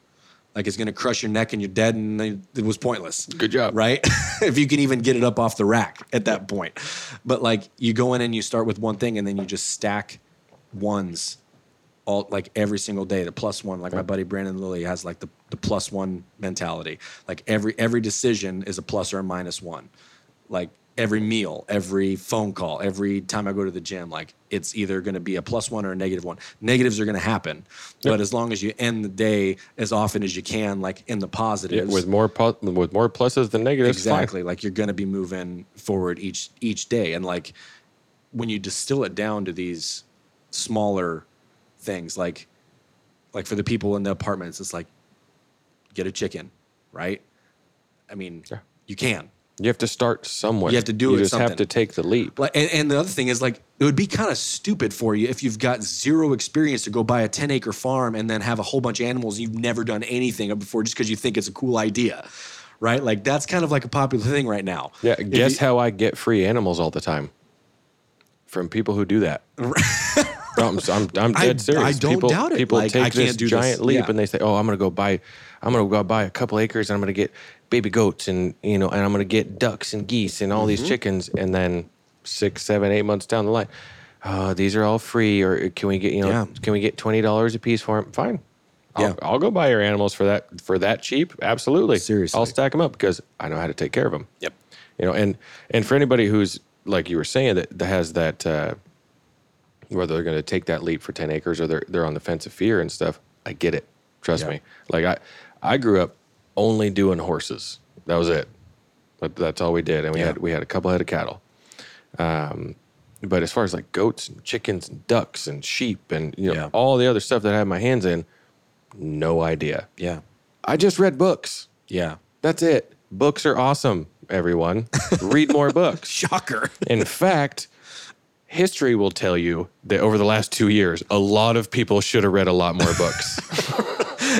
Like it's gonna crush your neck and you're dead, and it was pointless Good job. right? if you can even get it up off the rack at that point. But like you go in and you start with one thing and then you just stack ones all like every single day, the plus one. Like my buddy Brandon Lilly has like the, the plus one mentality. Like every every decision is a plus or a minus one. Like every meal, every phone call, every time I go to the gym, like it's either going to be a plus one or a negative one. Negatives are going to happen, but as long as you end the day as often as you can, like in the Yeah, with more po- with more pluses than negatives. fine. exactly like you're going to be moving forward each each day and like when you distill it down to these smaller things like like for the people in the apartments it's like get a chicken right i mean Yeah. you can You have to start somewhere. You have to do you it just have to take the leap. like and, and the other thing is like it would be kind of stupid for you if you've got zero experience to go buy a 10 acre farm and then have a whole bunch of animals you've never done anything before just because you think it's a cool idea right like that's kind of like a popular thing right now Yeah, guess you- how I get free animals all the time? From people who do that. I'm, I'm, I'm I- dead serious. I don't people, doubt it. People Like, take this do this. giant leap Yeah. and they say, "Oh, I'm going to go buy, I'm going to go buy a couple acres and I'm going to get baby goats and you know, and I'm going to get ducks and geese and all Mm-hmm. these chickens." And then six, seven, eight months down the line, uh, these are all free, or can we get you know, Yeah. can we get twenty dollars a piece for them? Fine. I'll, Yeah. I'll go buy your animals for that for that cheap. Absolutely. Seriously. I'll stack them up because I know how to take care of them yep you know and and for anybody who's like you were saying that, that has that uh, whether they're going to take that leap for 10 acres or they're, they're on the fence of fear and stuff i get it. Trust Yeah. me. Like i i grew up only doing horses. That was it. But that's all we did. And we Yeah. had we had a couple head of cattle. Um, but as far as like goats and chickens and ducks and sheep and you know Yeah. all the other stuff that i had my hands in no idea. Yeah. I just read books. Yeah. That's it. Books are awesome everyone. Read more books. Shocker. In fact, history will tell you that over the last two years, a lot of people should have read a lot more books.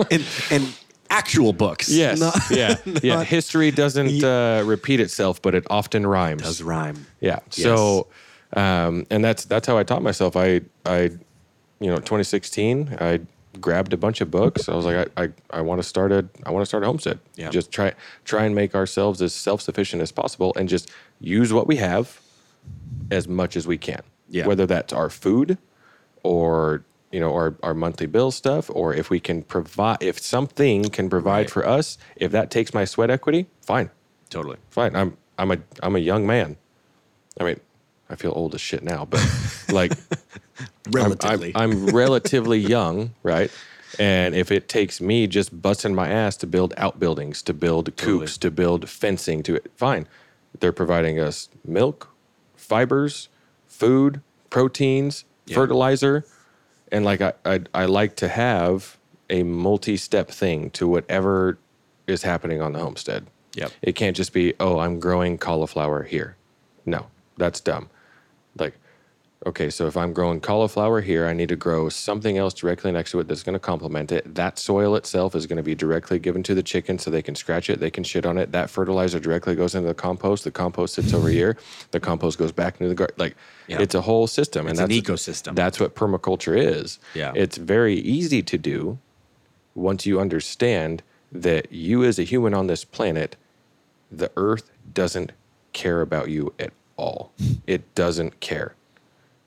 and and actual books yes. Not- yeah. Yeah. not- History doesn't uh, repeat itself, but it often rhymes. does rhyme Yeah. So, um, and that's that's how I taught myself. I I, you know, 2016, I grabbed a bunch of books. I was like, I I, I want to start a I want to start a homestead. Yeah. Just try try and make ourselves as self sufficient as possible, and just use what we have as much as we can. Yeah. Whether that's our food, or you know, our, our monthly bill stuff, or if we can provide, if something can provide Right. for us, if that takes my sweat equity, fine totally fine. I'm I'm a I'm a young man. I mean, I feel old as shit now, but like I'm- relatively I'm, I'm relatively young, right? And if it takes me just busting my ass to build outbuildings, to build coops, to build fencing, to it, fine. They're providing us milk, fibers, food, proteins, fertilizer, and like I, I I like to have a multi-step thing to whatever is happening on the homestead. Yep. It can't just be, oh, I'm growing cauliflower here. No, that's dumb. Okay, so if I'm growing cauliflower here, I need to grow something else directly next to it that's going to complement it. That soil itself is going to be directly given to the chicken so they can scratch it, they can shit on it. That fertilizer directly goes into the compost. The compost sits over here. The compost goes back into the garden. Like, Yeah. it's a whole system. It's and an ecosystem. That's what permaculture is. Yeah. It's very easy to do once you understand that you as a human on this planet the earth doesn't care about you at all. It doesn't care.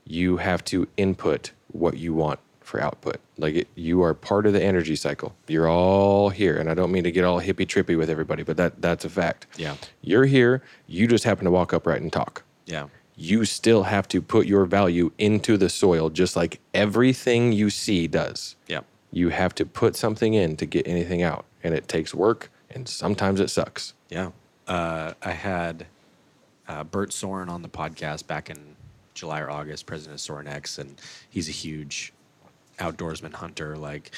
You have to input what you want for output. Like it, you are part of the energy cycle. You're all here, and I don't mean to get all hippy trippy with everybody, but that that's a fact. Yeah. You're here. You just happen to walk upright and talk. Yeah. You still have to put your value into the soil, just like everything you see does. Yeah. You have to put something in to get anything out, and it takes work, and sometimes it sucks. Yeah. Uh, I had uh, Bert Soren on the podcast back in July or August, president of Soren and he's a huge outdoorsman hunter. Like,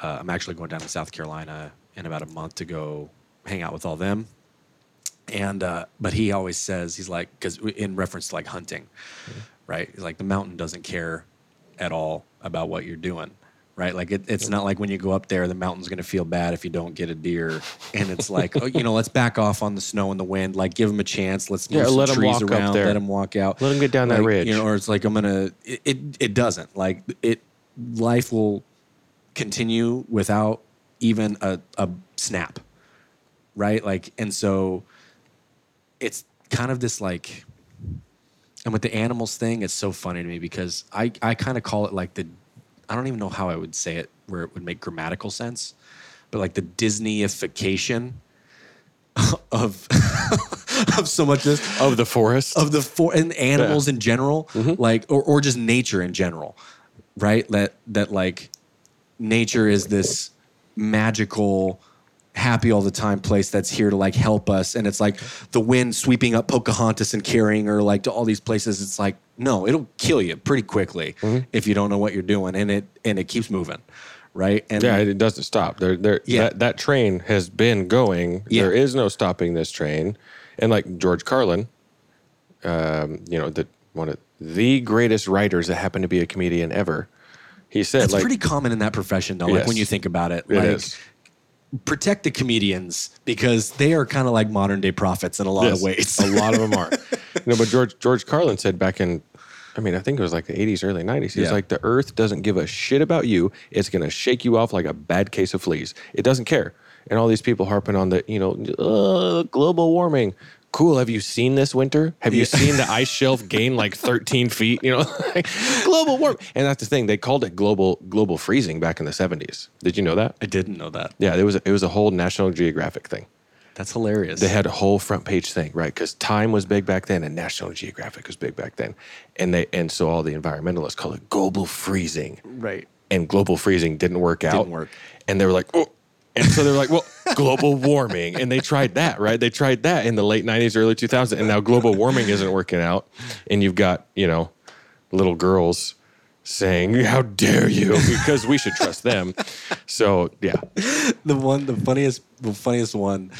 uh, I'm actually going down to South Carolina in about a month to go hang out with all them. And uh, but he always says he's like because in reference to like hunting, right? He's like the mountain doesn't care at all about what you're doing, right? Like it, it's not like when you go up there, the mountain's going to feel bad if you don't get a deer, and it's like oh, you know, let's back off on the snow and the wind, like give them a chance, let's move Yeah, some let trees around, let them walk out, Let 'em get down that ridge. you know, or it's like I'm gonna, it, it, it doesn't. Like it, life will continue without even a, a snap, right? Like, and so it's kind of this like and with the animals thing it's so funny to me because i i kind of call it like the i don't even know how i would say it where it would make grammatical sense but like the disneyification of of so much of this Of the forest. of the for and animals in general mm-hmm. like or, or just nature in general right? That that like nature is this magical happy all the time place that's here to like help us and it's like the wind sweeping up pocahontas and carrying her like to all these places. It's like no it'll kill you pretty quickly if you don't know what you're doing and it and it keeps moving right and Yeah, it doesn't stop. There, there. Yeah. That, that train has been going. Yeah. There is no stopping this train. And like George Carlin, um, you know, the one of the greatest writers that happened to be a comedian ever. He said, that's like, pretty common in that profession though like when you think about it It like is. protect the comedians because they are kind of like modern day prophets in a lot of ways a lot of them are. you no, but George George Carlin said back in, I mean, I think it was like the '80s, early '90s. He was Yeah. like, "The Earth doesn't give a shit about you. It's gonna shake you off like a bad case of fleas. It doesn't care." And all these people harping on the, you know, uh, global warming. Cool. Have you seen this winter? Have you seen the ice shelf gain like 13 feet? You know, like, global warming. And that's the thing. They called it global global freezing back in the 70s. Did you know that? i didn't know that Yeah, it was it was a whole National Geographic thing. That's hilarious They had a whole front page thing, right? Because Time was big back then, and National Geographic was big back then, and they and so all the environmentalists called it global freezing, right and global freezing didn't work out. Didn't work. and they were like, oh. And so they were like, well, global warming. And they tried that, right? They tried that in the late 90s, early 2000s. And now global warming isn't working out. And you've got, you know, little girls saying, how dare you? Because we should trust them. So, yeah. the one the funniest the funniest one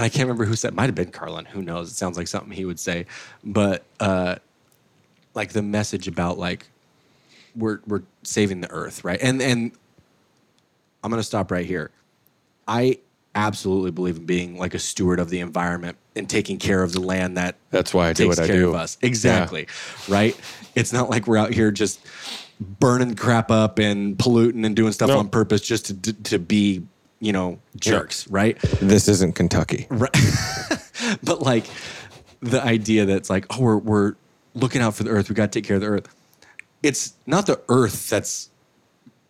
and i can't remember who said it. might have been carlin who knows? It sounds like something he would say. But uh like the message about like we're we're saving the earth right? And and i'm gonna stop right here. I absolutely believe in being like a steward of the environment and taking care of the land that That's why I do what I care do. of us. Exactly. Right? It's not like we're out here just burning crap up and polluting and doing stuff No. on purpose just to, to be you know jerks right? This isn't Kentucky. right but like the idea that it's like oh we're, we're looking out for the earth we got to take care of the earth. It's not the earth that's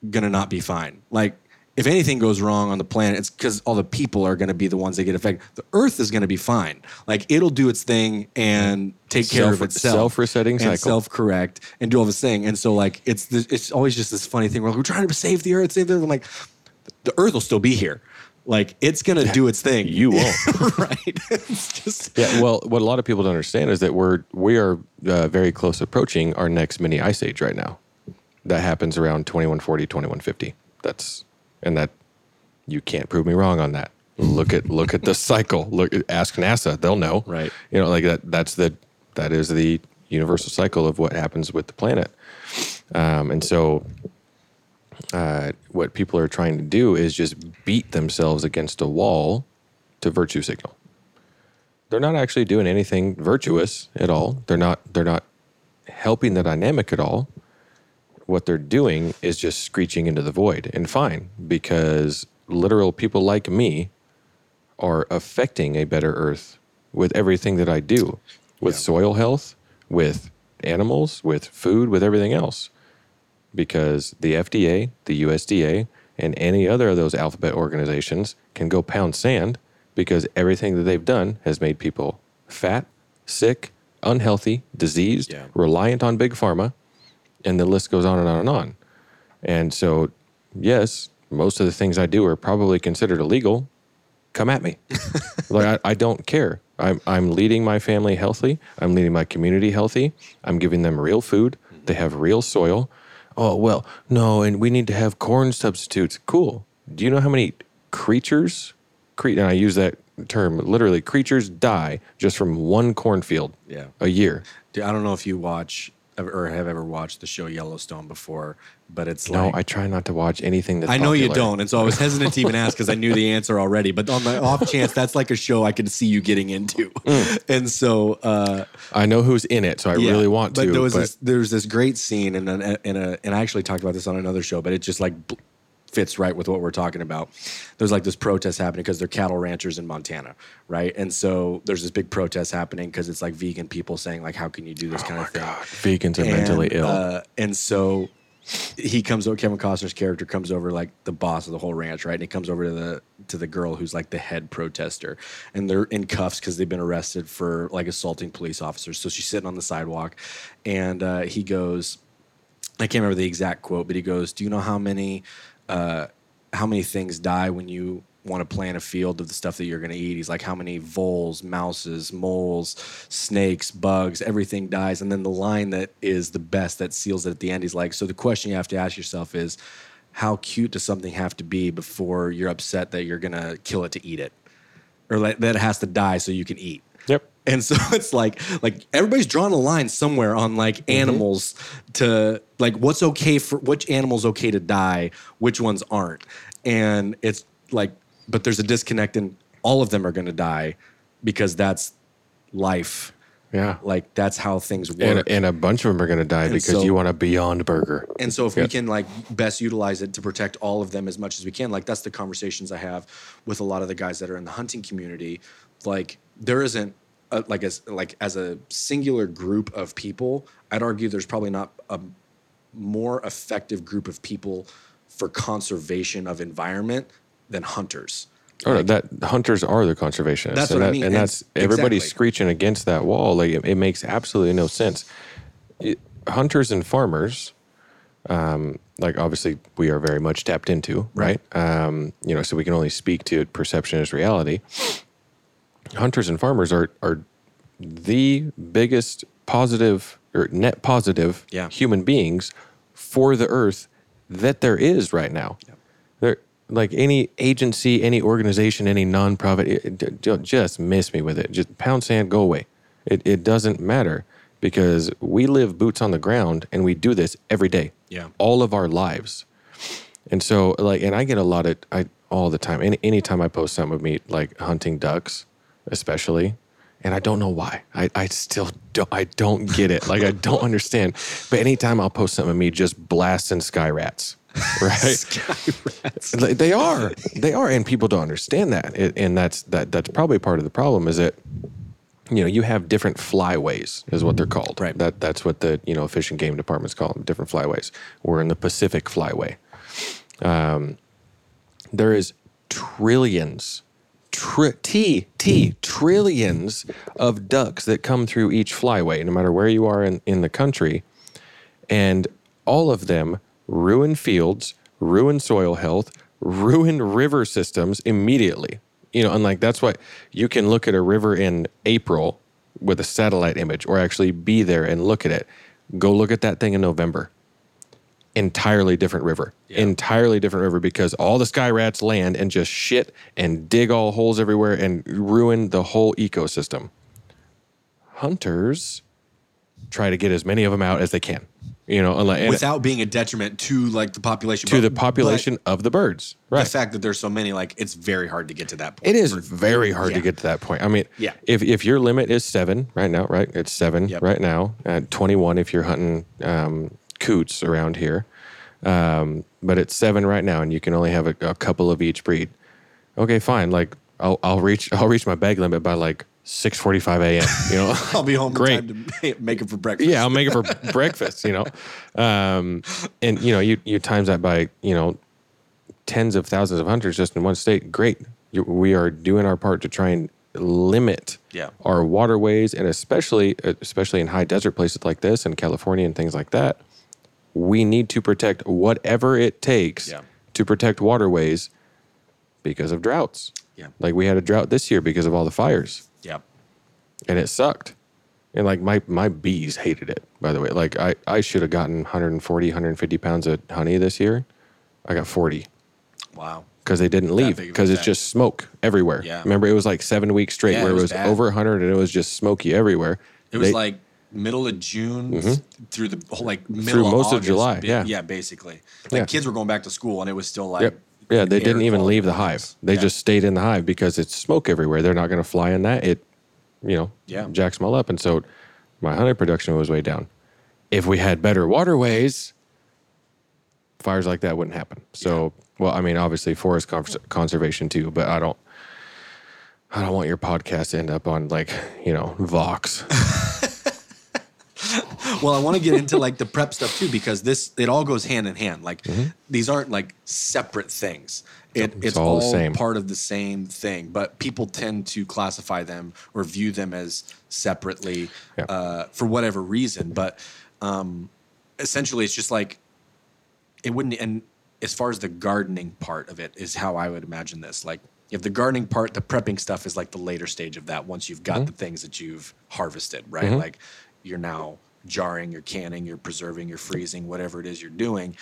gonna not be fine. Like if anything goes wrong on the planet it's because all the people are gonna be the ones that get affected. The earth is gonna be fine. Like it'll do its thing and take care of itself. self-resetting and cycle. self-correct and do all this thing. And so like it's this, it's always just this funny thing where we're trying to save the earth save the earth. I'm like the earth will still be here like it's gonna do its thing You won't. right it's just Yeah, well, what a lot of people don't understand is that we're we are uh, very close approaching our next mini ice age right now. That happens around 2140, 2150. That's and that you can't prove me wrong on that. Look at look at the cycle. Look ask NASA, they'll know. Right. You know, like that that's the that is the universal cycle of what happens with the planet. Um, and so uh, what people are trying to do is just beat themselves against a wall to virtue signal they're not actually doing anything virtuous at all. They're not they're not helping the dynamic at all. What they're doing is just screeching into the void. And fine, because literal people like me are affecting a better earth with everything that I do. With soil health, with animals, with food, with everything else. Because the FDA, the USDA, and any other of those alphabet organizations can go pound sand because everything that they've done has made people fat, sick, unhealthy, diseased, Yeah. reliant on big pharma, and the list goes on and on and on. And so, yes, most of the things I do are probably considered illegal. Come at me. like I, I don't care. I'm I'm leading my family healthy. I'm leading my community healthy. I'm giving them real food. They have real soil. Oh well, no, and we need to have corn substitutes. Cool. Do you know how many creatures? Cre- and I use that term literally. Creatures die just from one cornfield Yeah. a year. Dude, I don't know if you watch or have ever watched the show Yellowstone before, but it's No, like I try not to watch anything that's. I know you don't, and so I was hesitant to even ask because I knew the answer already. But on the off chance, that's like a show I could see you getting into, and so uh, I know who's in it, so I yeah. really want to. But there was but this, there's this great scene, and in, in a and I actually talked about this on another show, but it just like fits right with what we're talking about. There's like this protest happening because they're cattle ranchers in Montana, right? And so there's this big protest happening because it's like vegan people saying like, how can you do this kind of thing? vegans are mentally ill. Uh, and so he comes over. Kevin Costner's character comes over, like the boss of the whole ranch, right? And he comes over to the to the girl who's like the head protester, and they're in cuffs because they've been arrested for like assaulting police officers. So she's sitting on the sidewalk, and uh, he goes, I can't remember the exact quote, but he goes, "Do you know how many uh, how many things die when you want to plant a field of the stuff that you're going to eat?" He's like, "How many voles, mouses, moles, snakes, bugs, everything dies." And then the line that is the best that seals it at the end, he's like, "So the question you have to ask yourself is." How cute does something have to be before you're upset that you're gonna kill it to eat it, or that it has to die so you can eat? yep. And so it's like like everybody's drawn a line somewhere on like mm-hmm. animals to like what's okay for which animals okay to die, which ones aren't. And it's like but there's a disconnect and all of them are going to die because that's life. Yeah. Like that's how things work. and, and a bunch of them are going to die And because so- you want a Beyond Burger. And so if Yeah. we can like best utilize it to protect all of them as much as we can, like that's the conversations I have with a lot of the guys that are in the hunting community. Like there isn't a, like as like as a singular group of people, I'd argue there's probably not a more effective group of people for conservation of environment than hunters. Oh, no, that hunters are the conservationists. That's and what I mean, And and- that's everybody's exactly. screeching against that wall. Like it, it makes absolutely no sense. It- hunters and farmers, um, like obviously we are very much tapped into, right? Um, you know, so we can only speak to perception as reality. Hunters and farmers are are the biggest positive or net positive Yeah. human beings for the earth that there is right now. There, like any agency, any organization, any nonprofit, it, it- don't just miss me with it. Just pound sand, go away. It, it doesn't matter because we live boots on the ground and we do this every day. Yeah. All of our lives. And so, like, and I get a lot of, I all the time. Any anytime I post something with me, like hunting ducks, especially, and I don't know why. I, I still don't. I don't get it. Like, I don't understand. But anytime I'll post something of me just blasting sky rats, right? Like, They are. They are, and people don't understand that. And that's that. That's probably part of the problem. Is that you know you have different flyways is what they're called Right. that that's what the you know fish and game departments call them different flyways we're in the pacific flyway um, there is trillions tri- t t trillions of ducks that come through each flyway no matter where you are in, in the country and all of them ruin fields, ruin soil health, ruin river systems immediately. You know, and like that's why you can look at a river in April with a satellite image or actually be there and look at it. Go look at that thing in November. Entirely different river. Entirely different river because all the sky rats land and just shit and dig all holes everywhere and ruin the whole ecosystem. Hunters try to get as many of them out as they can. You know, unless, Without being a detriment to like the population. to but- the population of the birds. Right. The fact that there's so many, like it's very hard to get to that point. It is very hard to get to that point. I mean, Yeah. if, if your limit is seven right now, right? It's seven Yep. right now. At 21 if you're hunting um, coots around here. Um, but it's seven right now, and you can only have a, a couple of each breed. Okay, fine. Like I'll, I'll reach I'll reach my bag limit by like 6:45 a.m. You know, I'll be home Great. in time to make it for breakfast. yeah, I'll make it for breakfast. You know, um, and you know, you you times that by you know tens of thousands of hunters just in one state. Great, you, we are doing our part to try and limit Yeah. our waterways, and especially especially in high desert places like this in California and things like that. We need to protect whatever it takes Yeah. to protect waterways because of droughts. Yeah. Like we had a drought this year because of all the fires Yeah. and it sucked. And like my my bees hated it, by the way. Like I, I should have gotten 140, 150 pounds of honey this year. I got 40 Wow. because they didn't leave because it's just smoke everywhere. Yeah. Remember, it was like seven weeks straight Yeah, where it it was was, over 100 and it was just smoky everywhere. It was They- like middle of June th- through the whole like middle most of August, July, ba- yeah. yeah, basically. Like Yeah. kids were going back to school and it was still like Yep. Yeah, they didn't even leave the hive. They Yeah. just stayed in the hive because it's smoke everywhere. They're not going to fly in that. It, you know, Yeah. jacks them all up. And so my honey production was way down. If we had better waterways, fires like that wouldn't happen. So, well, I mean, obviously forest cons- conservation too, but I don't, I don't want your podcast to end up on like, you know, Vox. Well, I want to get into like the prep stuff too because this it all goes hand in hand. Like these aren't like separate things. It, it's, all all, the same. part of the same thing, but people tend to classify them or view them as separately Yeah. uh, for whatever reason. But um, essentially, it's just like it wouldn't. And as far as the gardening part of it is how I would imagine this. Like if the gardening part, the prepping stuff is like the later stage of that. Once you've got Mm-hmm. the things that you've harvested, right? Like you're now jarring, you're canning, you're preserving, you're freezing, whatever it is you're doing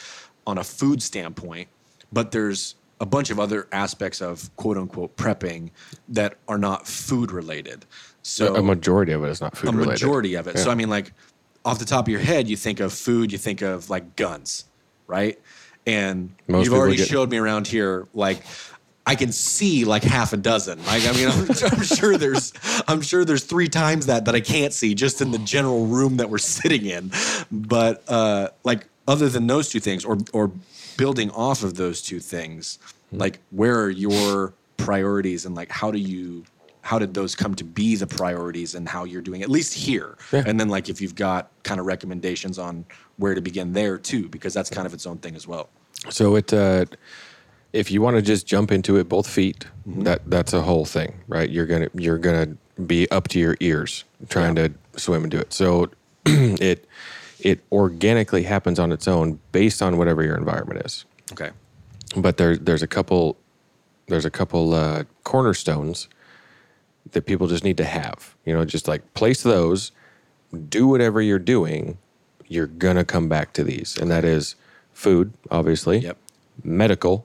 on a food standpoint. But there's a bunch of other aspects of quote unquote prepping that are not food related. So a majority of it is not food a related. A majority of it. So I mean, like off the top of your head, you think of food, you think of like guns, right? And Most you've already get- showed me around here, like I can see like half a dozen. Like I mean, I'm, I'm sure there's, I'm sure there's three times that that I can't see just in the general room that we're sitting in. But uh, like other than those two things, or or building off of those two things, Hmm. like where are your priorities and like how do you how did those come to be the priorities and how you're doing at least here Yeah. and then like if you've got kind of recommendations on where to begin there too because that's kind of its own thing as well So it, uh, if you want to just jump into it both feet, Mm-hmm. that that's a whole thing, right? You're gonna you're gonna be up to your ears trying to swim and do it. So it it organically happens on its own based on whatever your environment is. okay But there there's a couple there's a couple uh, cornerstones that people just need to have. You know, just like place those, do whatever you're doing, you're gonna come back to these, and that is food, obviously yep medical,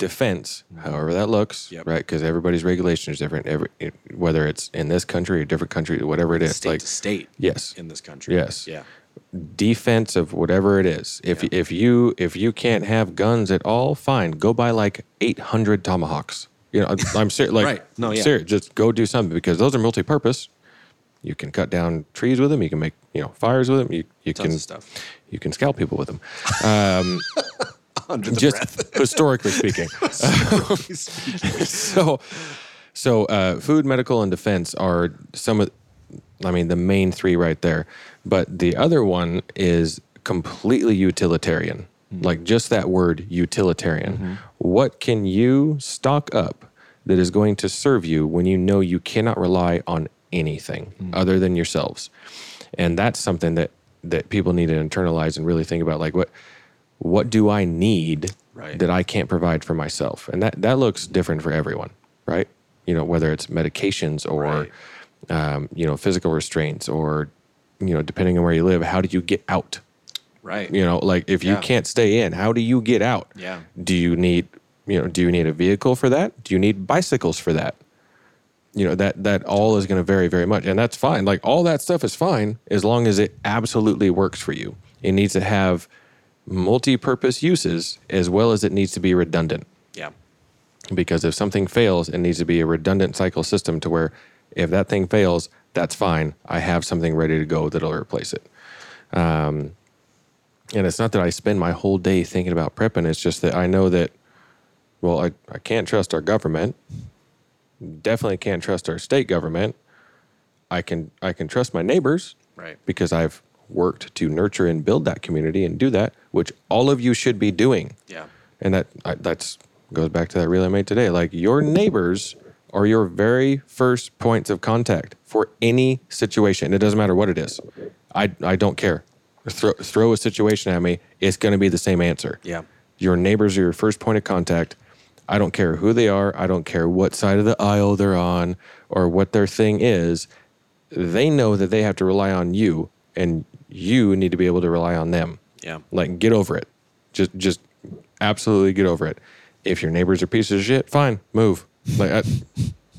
defense, however that looks, Yep. right? Because everybody's regulation is different. Every whether it's in this country or different country, whatever it is, state like to state yes, in this country Yes. yeah defense of whatever it is. If Yeah. if you if you can't have guns at all, fine, go buy like eight hundred tomahawks. You know, I'm, serious. Like, Right. No, yeah. serious. Just go do something because those are multi-purpose. You can cut down trees with them. You can make you know fires with them. You you tons can of stuff you can scalp people with them. Um, under the just breath historically speaking. so, so uh, food, medical, and defense are some of, I mean, the main three right there. But the other one is completely utilitarian, like just that word utilitarian. What can you stock up that is going to serve you when you know you cannot rely on anything other than yourselves? And that's something that that people need to internalize and really think about. Like, what what do I need Right. that I can't provide for myself? And that that looks different for everyone, right? You know, whether it's medications or Right. um, you know physical restraints or you know depending on where you live, how do you get out? right You know, like if you can't stay in, how do you get out? Yeah. Do you need you know do you need a vehicle for that? Do you need bicycles for that? You know that that all is going to vary very much, and that's fine. Like all that stuff is fine as long as it absolutely works for you. It needs to have multi-purpose uses as well as it needs to be redundant yeah because if something fails, it needs to be a redundant cycle system to where if that thing fails, that's fine. I have something ready to go that'll replace it. Um, and it's not that I spend my whole day thinking about prepping. It's just that I know that, well, I, I can't trust our government. definitely can't trust our state government. I can I can trust my neighbors, Right. Because I've worked to nurture and build that community and do that, which all of you should be doing. Yeah. And that I, that's goes back to that reel I made today. Like your neighbors are your very first points of contact for any situation. It doesn't matter what it is. I I don't care. Throw throw a situation at me. It's going to be the same answer. Yeah. Your neighbors are your first point of contact. I don't care who they are. I don't care what side of the aisle they're on or what their thing is. They know that they have to rely on you, and you need to be able to rely on them. Yeah. Like, get over it. Just, just absolutely get over it. If your neighbors are pieces of shit, fine, move. Like, I,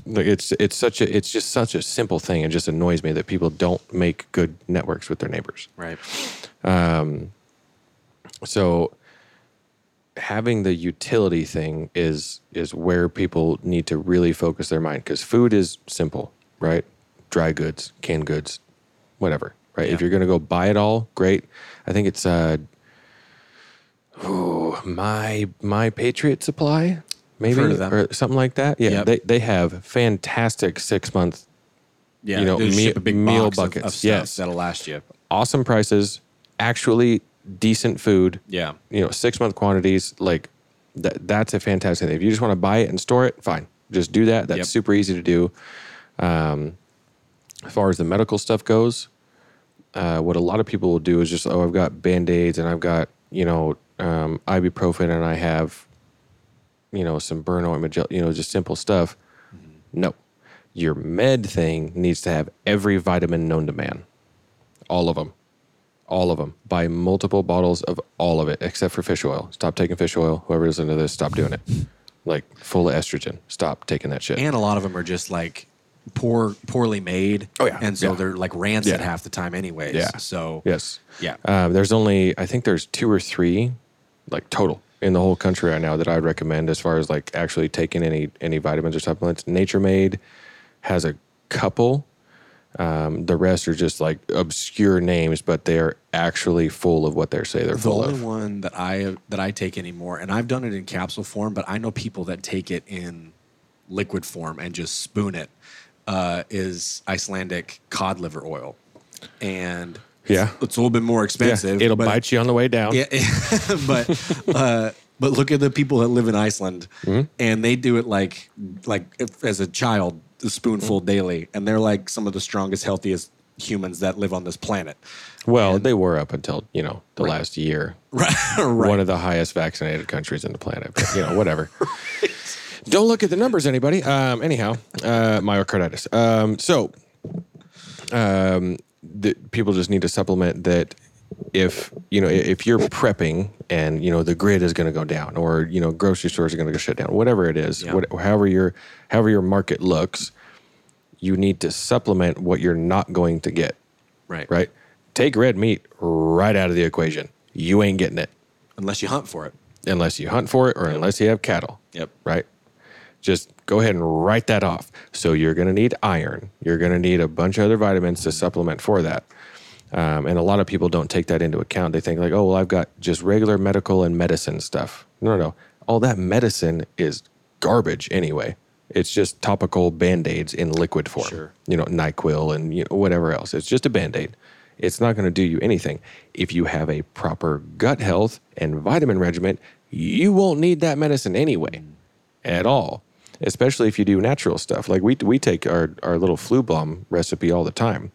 like it's it's such a it's just such a simple thing. It just annoys me that people don't make good networks with their neighbors. Right. Um So having the utility thing is is where people need to really focus their mind because food is simple, right? Dry goods, canned goods, whatever, right? If you're gonna go buy it all, great. I think it's uh, ooh, my my Patriot Supply, maybe of or something like that. Yeah, Yep. they they have fantastic six month Yeah. You know, me- meal of- buckets, Of, stuff yes. That'll last you. awesome prices, actually decent food. Yeah. you know, six month quantities, like that, that's a fantastic thing. If you just want to buy it and store it, fine. Just do that. That's Yep. super easy to do. Um, as far as the medical stuff goes, uh, what a lot of people will do is just, oh, I've got band aids and I've got, you know, um, ibuprofen and I have, you know, some burn ointment, gel, you know, just simple stuff. No. Your med thing needs to have every vitamin known to man. All of them all of them. Buy multiple bottles of all of it, except for fish oil. Stop taking fish oil. Whoever is into this, stop doing it. Like full of estrogen. Stop taking that shit. And a lot of them are just like poor, poorly made. Oh, yeah. And so Yeah. they're like rancid Yeah. half the time, anyways. Yeah. So yes. Yeah. Um, there's only, I think there's two or three, like total in the whole country right now that I'd recommend as far as like actually taking any any vitamins or supplements. Nature Made has a couple. Um, the rest are just like obscure names, but they're actually full of what they say they're the full of. The only one that I that I take anymore, and I've done it in capsule form, but I know people that take it in liquid form and just spoon it. Uh, is Icelandic cod liver oil, and Yeah. it's a little bit more Yeah, expensive. it'll but- bite you on the way down. Yeah, but uh, but look at the people that live in Iceland, Mm-hmm. and they do it like like if, as a child, a spoonful Mm-hmm. daily, and they're like some of the strongest, healthiest humans that live on this planet. Well, they were up until you know the last year. Right, right. One of the highest vaccinated countries in the planet. But, you know, whatever. Don't look at the numbers, anybody. Um, anyhow, uh, myocarditis. Um, so, um, the, people just need to supplement that. If you know, if you're prepping and you know the grid is going to go down, or you know grocery stores are going to go shut down, whatever it is, Yeah. what, however your however your market looks, you need to supplement what you're not going to get right, right? Take red meat right out of the equation. You ain't getting it Unless you hunt for it. unless you hunt for it or unless you have cattle. Yep. Right? Just go ahead and write that off. So you're going to need iron. You're going to need a bunch of other vitamins to supplement for that. Um, and a lot of people don't take that into account. They think like, oh, well, I've got just regular medical and medicine stuff. No, no, no. All that medicine is garbage anyway. It's just topical band aids in liquid form. Sure. You know, NyQuil and you know, whatever else. It's just a band aid. It's not going to do you anything. If you have a proper gut health and vitamin regimen, you won't need that medicine anyway at all. Especially if you do natural stuff. Like we, we take our, our little flu bomb recipe all the time.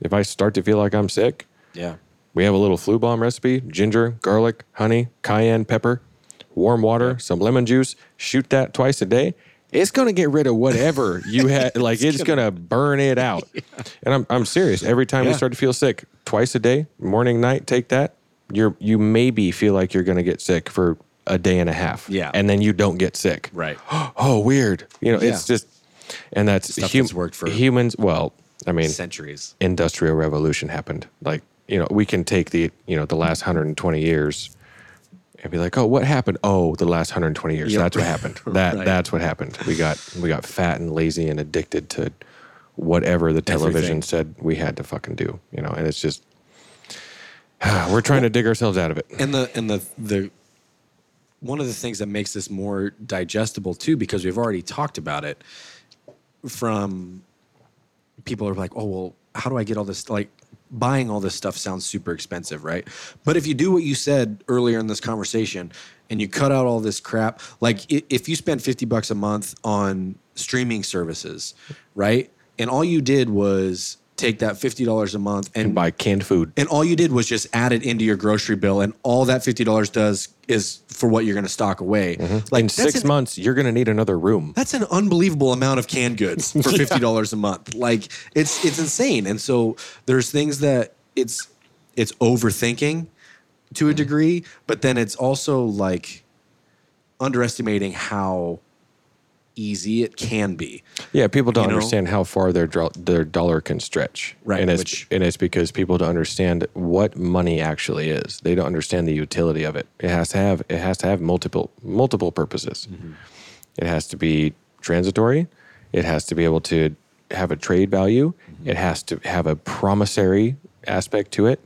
If I start to feel like I'm sick, Yeah. we have a little flu bomb recipe ginger, garlic, honey, cayenne pepper, warm water, some lemon juice. Shoot that twice a day. It's going to get rid of whatever you had. Like, it's, going to burn it out. And I'm, I'm serious. Every time we Yeah. start to feel sick, twice a day, morning, night, take that. You're, you maybe feel like you're going to get sick for a day and a half. Yeah. And then you don't get sick. Right. Oh, weird. You know, it's Yeah. just, and that's Stuff hum- that's worked for- humans. Well, I mean, Centuries. industrial revolution happened. Like, you know, we can take the, you know, the last 120 years and be like, "Oh, what happened? Oh, the last 120 years. That's what happened. That Right. that's what happened. We got we got fat and lazy and addicted to whatever the television Everything. said we had to fucking do, you know, and it's just we're trying to dig ourselves out of it. and the and the the one of the things that makes this more digestible too because we've already talked about it from people are like, oh well, how do I get all this? Like buying all this stuff sounds super expensive, right? But if you do what you said earlier in this conversation and you cut out all this crap, like if you spend fifty bucks a month on streaming services, right, and all you did was take that fifty dollars a month and And buy canned food. and all you did was just add it into your grocery bill, and all that fifty dollars does is for what you're going to stock away. Like Mm-hmm. In six an- months, you're going to need another room. that's an unbelievable amount of canned goods for fifty dollars a month. Like it's it's insane. And so there's things that it's it's overthinking to a degree, but then it's also like underestimating how easy it can be. Yeah, people don't You know? understand how far their their dollar can stretch. Right, and it's which- and it's because people don't understand what money actually is. They don't understand the utility of it. It has to have it has to have multiple multiple purposes. Mm-hmm. It has to be transitory. It has to be able to have a trade value. Mm-hmm. It has to have a promissory aspect to it,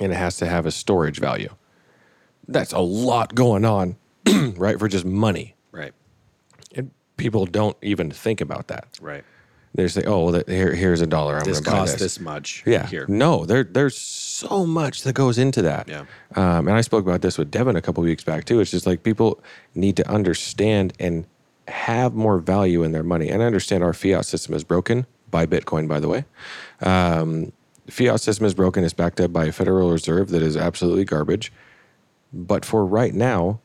and it has to have a storage value. That's a lot going on, right? For just money, people don't even think about that. Right. They say, "Oh, well, that, here, here's a dollar. I'm going to buy this." Cost this much. Yeah. Here. No, there, there's so much that goes into that. Yeah. Um, and I spoke about this with Devin a couple weeks back too. It's just like people need to understand and have more value in their money. And I understand our fiat system is broken by Bitcoin, by the way. Um, fiat system is broken. It's backed up by a Federal Reserve that is absolutely garbage. But for right now,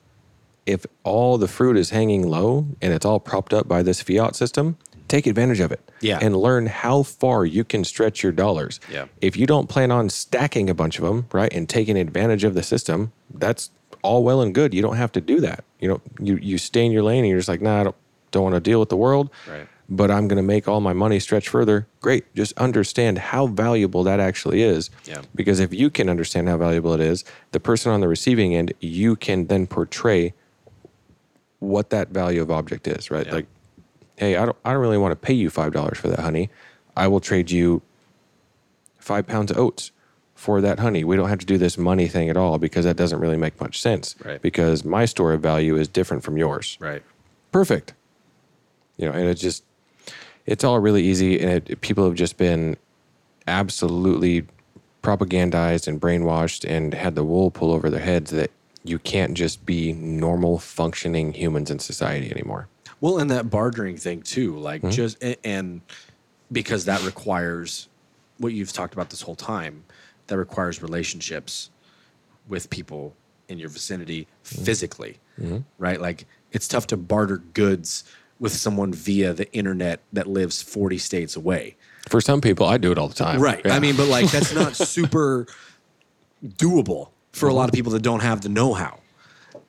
if all the fruit is hanging low and it's all propped up by this fiat system, take advantage of it. Yeah. And learn how far you can stretch your dollars. Yeah. If you don't plan on stacking a bunch of them, right, and taking advantage of the system, that's all well and good. You don't have to do that. You know, you you stay in your lane and you're just like, nah, I don't don't want to deal with the world. Right. But I'm going to make all my money stretch further. Great. Just understand how valuable that actually is. Yeah. Because if you can understand how valuable it is, the person on the receiving end, you can then portray what that value of object is, right? Yeah. Like, hey, I don't, I don't really want to pay you five dollars for that honey. I will trade you five pounds of oats for that honey. We don't have to do this money thing at all because that doesn't really make much sense. Right. Because my store of value is different from yours. Right. Perfect. You know, and it's just, it's all really easy, and it, people have just been absolutely propagandized and brainwashed and had the wool pull over their heads that you can't just be normal functioning humans in society anymore. Well, and that bartering thing too, like Mm-hmm. just and because that requires what you've talked about this whole time, that requires relationships with people in your vicinity Mm-hmm. physically, right? Like it's tough to barter goods with someone via the internet that lives 40 states away. For some people, I do it all the time. Right. Yeah. I mean, but like that's not super doable for a lot of mm-hmm. people that don't have the know-how,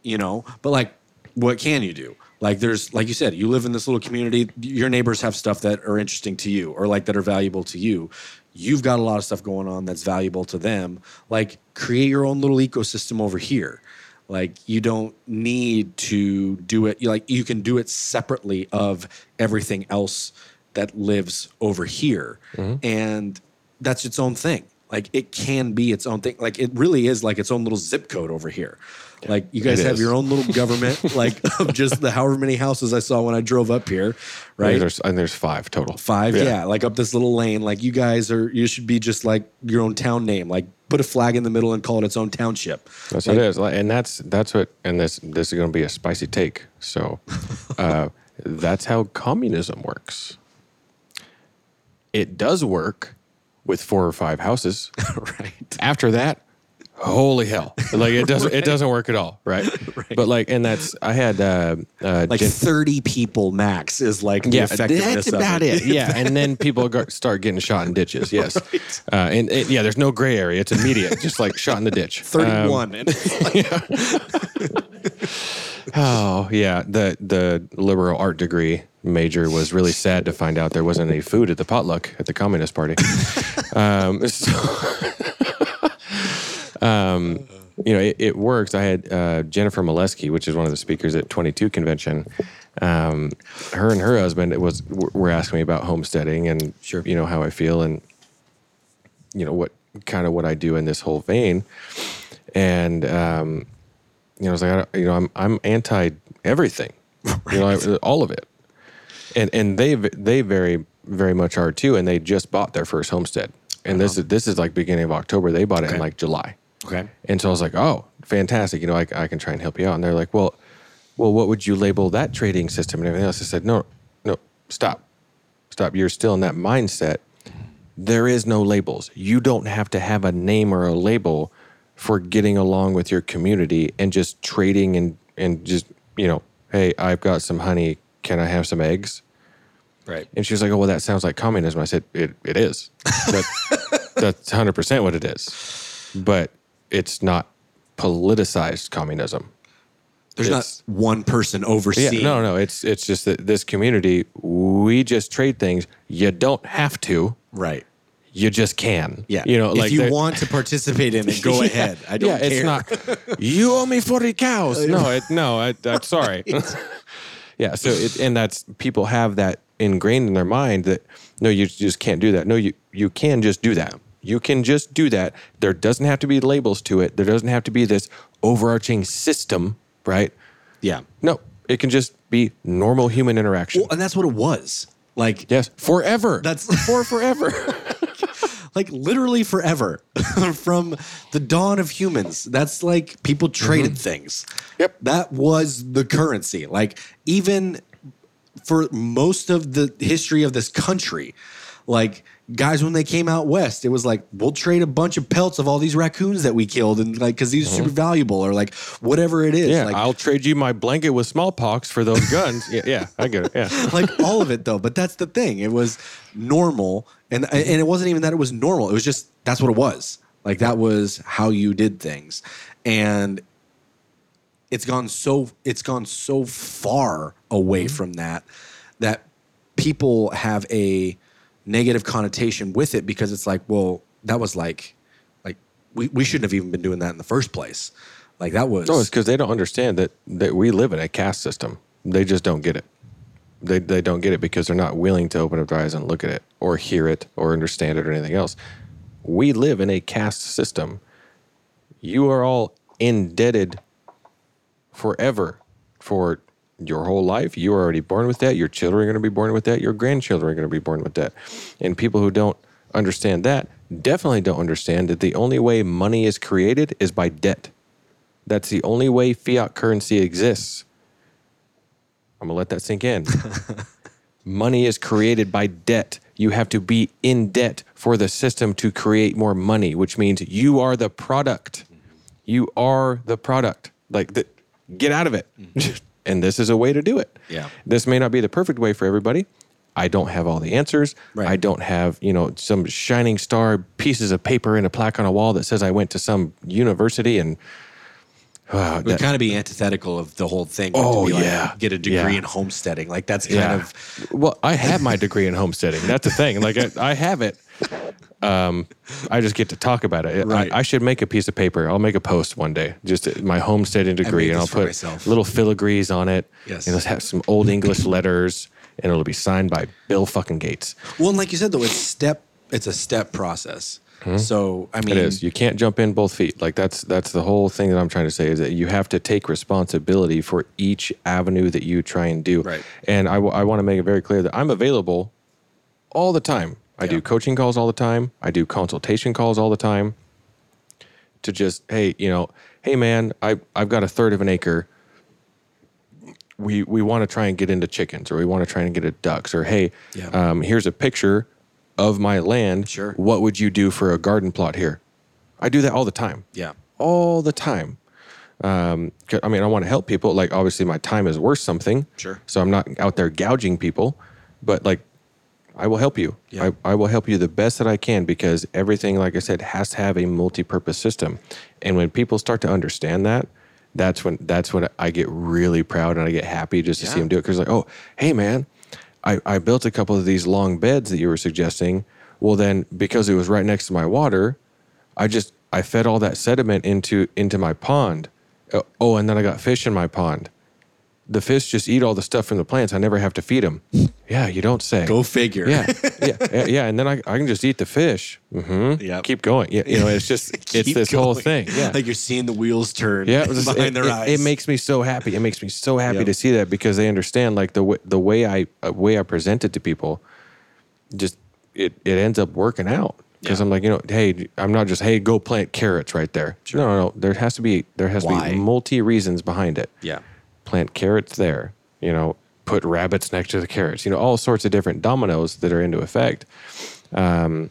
you know. But like, what can you do? Like, there's like you said, you live in this little community. Your neighbors have stuff that are interesting to you, or like that are valuable to you. You've got a lot of stuff going on that's valuable to them. Like, create your own little ecosystem over here. Like, you don't need to do it. Like, you can do it separately of everything else that lives over here, mm-hmm. and that's its own thing. Like, it can be its own thing. Like, it really is like its own little zip code over here. Like, you guys have is. your own little government, like of just the however many houses I saw when I drove up here, right? There's, and there's five total. Five, yeah. like up this little lane. Like you guys are, you should be just like your own town name. Like put a flag in the middle and call it its own township. That's what it is, and that's that's what. And this this is going to be a spicy take. So, uh, that's how communism works. It does work with four or five houses. right. After that, holy hell! Like it doesn't it doesn't work at all, right? But like, and that's I had uh, uh, Like Jen- 30 people max is like the yeah, effectiveness that's of about it. Yeah, and then people go, start getting shot in ditches. Yes, uh, and, and yeah, there's no gray area. It's immediate, just like shot in the ditch. Um, 31. and it's like, Oh yeah, the the liberal art degree major was really sad to find out there wasn't any food at the potluck at the Communist Party. um, so, um, you know, it, it works. I had uh, Jennifer Molesky, which is one of the speakers at 22 convention. Um, her and her husband was were asking me about homesteading and Sure. you know how I feel and you know what kind of what I do in this whole vein. And um, you know, I was like, I don't- you know, I'm I'm anti everything, you know, I- all of it. And and they they very very much are too, and they just bought their first homestead, and this uh-huh. is this is like beginning of October. They bought it in like July, Okay. and so I was like, oh, fantastic, you know, I, I can try and help you out, and they're like, well, well, what would you label that trading system and everything else? I said, no, no, stop, stop. You're still in that mindset. There is no labels. You don't have to have a name or a label for getting along with your community and just trading and and just you know, hey, I've got some honey. Can I have some eggs? Right. And she was like, "Oh, well, that sounds like communism." I said, "It it is. That, that's hundred percent what it is, but it's not politicized communism." There's It's- not one person Yeah, overseeing. no, no. It's it's just that this community, we just trade things. You don't have to. Right. You just can. Yeah. You know, if like you want to participate in it, go Yeah. ahead. I don't yeah, care. it's not. You owe me forty cows. No, it, no. I, I'm sorry. Yeah. So it, and that's people have that ingrained in their mind that no, you just can't do that. No, you you can just do that. You can just do that. There doesn't have to be labels to it. There doesn't have to be this overarching system, right? Yeah. No, it can just be normal human interaction. Well, and that's what it was. Like yes, forever. That's- for forever. like literally forever from the dawn of humans. That's like people mm-hmm. traded things. Yep. That was the currency. Like even for most of the history of this country, like guys when they came out west, it was like we'll trade a bunch of pelts of all these raccoons that we killed and like cuz these are super mm-hmm. valuable or like whatever it is. yeah, like I'll trade you my blanket with smallpox for those guns. yeah, yeah, I get it. Yeah. like all of it though. But that's the thing. It was normal, and and it wasn't even that it was normal. It was just that's what it was. Like that was how you did things, and it's gone so it's gone so far away mm-hmm. from that that people have a negative connotation with it because it's like, well, that was like, like we, we shouldn't have even been doing that in the first place. Like that was No, it's because they don't understand that that we live in a caste system. They just don't get it. They they don't get it because they're not willing to open up their eyes and look at it or hear it or understand it or anything else. We live in a caste system. You are all indebted forever for your whole life. You are already born with that. Your children are going to be born with that. Your grandchildren are going to be born with that. And people who don't understand that definitely don't understand that the only way money is created is by debt. That's the only way fiat currency exists. I'm going to let that sink in. money is created by debt. You have to be in debt for the system to create more money, which means you are the product. You are the product. Like, the, get out of it. Mm-hmm. and this is a way to do it. Yeah. This may not be the perfect way for everybody. I don't have all the answers. Right. I don't have, you know, some shining star pieces of paper and a plaque on a wall that says I went to some university and uh, It would that- kind of be antithetical of the whole thing. Oh, to be like, yeah. get a degree Yeah. in homesteading. Like that's kind yeah. of well, I have my degree in homesteading. That's the thing. Like I, I have it. Um, I just get to talk about it. Right. I, I should make a piece of paper. I'll make a post one day, just my homesteading degree, and I'll put myself. little filigrees on it. Yes. and let's have some old English letters, and it'll be signed by Bill fucking Gates. well, and like you said though, it's step. It's a step process. So I mean? It is. You can't jump in both feet. Like that's that's the whole thing that I'm trying to say is that you have to take responsibility for each avenue that you try and do. Right. And I, w- I want to make it very clear that I'm available all the time. I Yeah. do coaching calls all the time. I do consultation calls all the time. To just hey, you know, hey man, I I've got a third of an acre. We we want to try and get into chickens, or we want to try and get into ducks, or hey, Yeah. um, here's a picture of my land. Sure. What would you do for a garden plot here? I do that all the time. yeah, All the time. Um, I mean, I want to help people. Like, obviously, my time is worth something. Sure. So I'm not out there gouging people, but like, I will help you. Yeah. I, I will help you the best that I can because everything, like I said, has to have a multi-purpose system. And when people start to understand that, that's when that's when I get really proud and I get happy just to see them do it. Because like, oh, hey man, I, I built a couple of these long beds that you were suggesting. Well, then because it was right next to my water, I just I fed all that sediment into into my pond. Uh, Oh, and then I got fish in my pond. The fish just eat all the stuff from the plants. I never have to feed them. Yeah, you don't say. Go figure. Yeah, yeah, yeah, yeah. And then I, I can just eat the fish. Mm-hmm. Yep. Keep going. Yeah, you know, it's just it's this whole thing. Yeah, Like you're seeing the wheels turn yeah. just- behind it, their it- eyes. it makes me so happy. It makes me so happy Yep. to see that because they understand like the way the way I uh, way I present it to people, just it it ends up working out. Because Yeah. I'm like, you know, hey, I'm not just hey, go plant carrots right there. No, no, no. There has to be there has to be multi reasons behind it yeah. Plant carrots there, you know, put rabbits next to the carrots, you know, all sorts of different dominoes that are into effect. Um,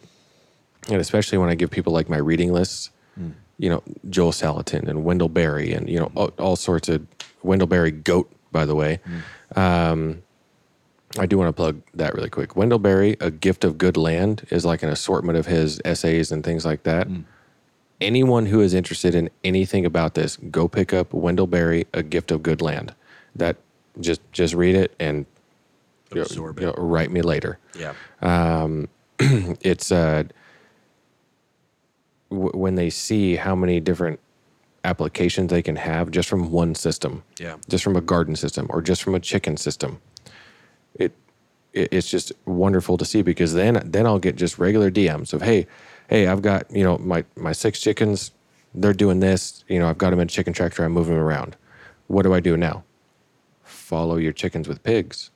and especially when I give people like my reading lists, you know, Joel Salatin and Wendell Berry and, you know, all, all sorts of Wendell Berry goat, by the way. Um, I do want to plug that really quick. Wendell Berry, A Gift of Good Land, is like an assortment of his essays and things like that. Anyone who is interested in anything about this, go pick up Wendell Berry, A Gift of Good Land. That just just read it and you know, Absorb you know, write me later. Yeah. It's uh, w- when they see how many different applications they can have just from one system, Yeah. just from a garden system or just from a chicken system. It, it it's just wonderful to see because then then I'll get just regular DMs of hey, hey, I've got you know my my six chickens, they're doing this. You know, I've got them in a chicken tractor. I'm moving them around. What do I do now? Follow your chickens with pigs.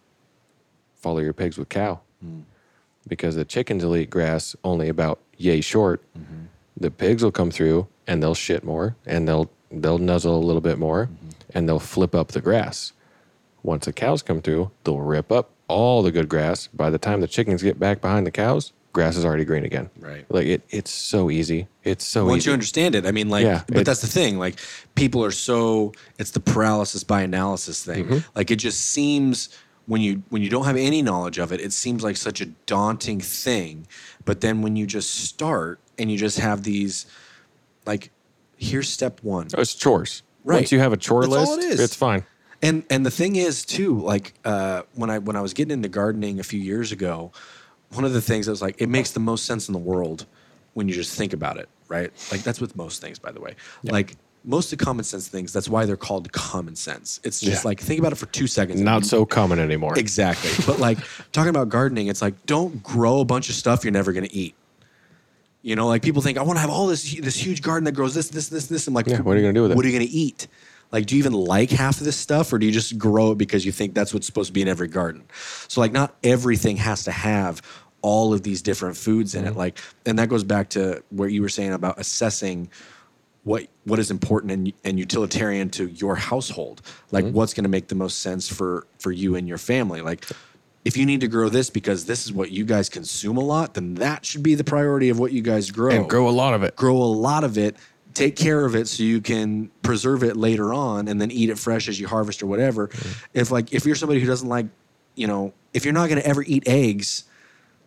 Follow your pigs with cow hmm. because the chickens will eat grass only about yay short. Mm-hmm. The pigs will come through and they'll shit more and they'll they'll nuzzle a little bit more mm-hmm. and they'll flip up the grass. Once the cows come through, they'll rip up all the good grass. By the time the chickens get back behind the cows, grass is already green again. Right. Like it, it's so easy. It's so Once easy. you understand it, I mean, like, Yeah, but it- that's the thing. Like, people are so it's the paralysis by analysis thing. Mm-hmm. Like, it just seems when you when you don't have any knowledge of it, it seems like such a daunting thing. But then when you just start and you just have these, like, here's step one. Oh, it's chores. Right. Once you have a chore That's list, it is. it's fine. And and the thing is too, like uh, when I when I was getting into gardening a few years ago, one of the things I was like, it makes the most sense in the world when you just think about it, right? Like that's with most things, by the way. Like most of the common sense things, that's why they're called common sense. It's just Yeah. like think about it for two seconds. Not so common anymore. exactly. but like talking about gardening, it's like don't grow a bunch of stuff you're never gonna eat. You know, like people think I want to have all this this huge garden that grows this, this, this, this. I'm like, Yeah, what are you gonna do with it? What are you gonna eat? Like, do you even like half of this stuff, or do you just grow it because you think that's what's supposed to be in every garden? So, like, not everything has to have all of these different foods in it. Mm-hmm. Like, and that goes back to what you were saying about assessing what what is important and, and utilitarian to your household. Like, mm-hmm. what's going to make the most sense for for you and your family. Like, if you need to grow this because this is what you guys consume a lot, then that should be the priority of what you guys grow and grow a lot of it. grow a lot of it, take care of it so you can preserve it later on and then eat it fresh as you harvest or whatever. Mm-hmm. If like if you're somebody who doesn't like, you know, if you're not going to ever eat eggs,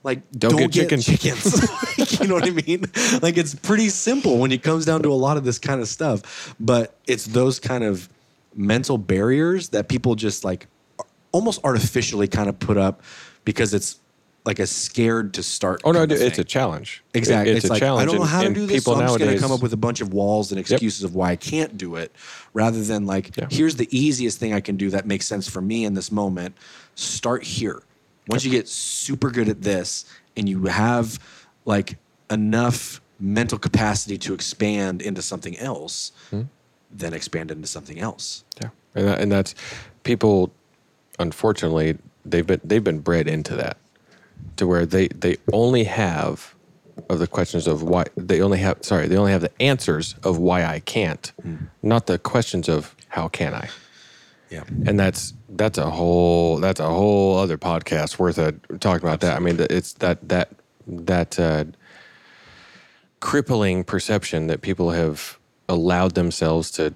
like Don't don't, get get, chicken. chickens. Like, you know what I mean? Like it's pretty simple when it comes down to a lot of this kind of stuff, but it's those kind of mental barriers that people just like almost artificially kind of put up because it's like a scared to start. Oh no, it's a challenge. Exactly. it's, It's, a like challenge. I don't know and- how to do this, so people I'm just going to come up with a bunch of walls and excuses of why I can't do it, rather than like, Yeah. here's the easiest thing I can do that makes sense for me in this moment. Start here. Once you get super good at this, and you have like enough mental capacity to expand into something else, Hmm. then expand into something else. Yeah, and, that, and that's people. Unfortunately, they've been they've been bred into that, to where they they only have of the questions of why they only have sorry they only have the answers of why I can't, not the questions of how can I. Yeah. And that's that's a whole that's a whole other podcast worth of talking about that. I mean, it's that that that uh, crippling perception that people have allowed themselves to,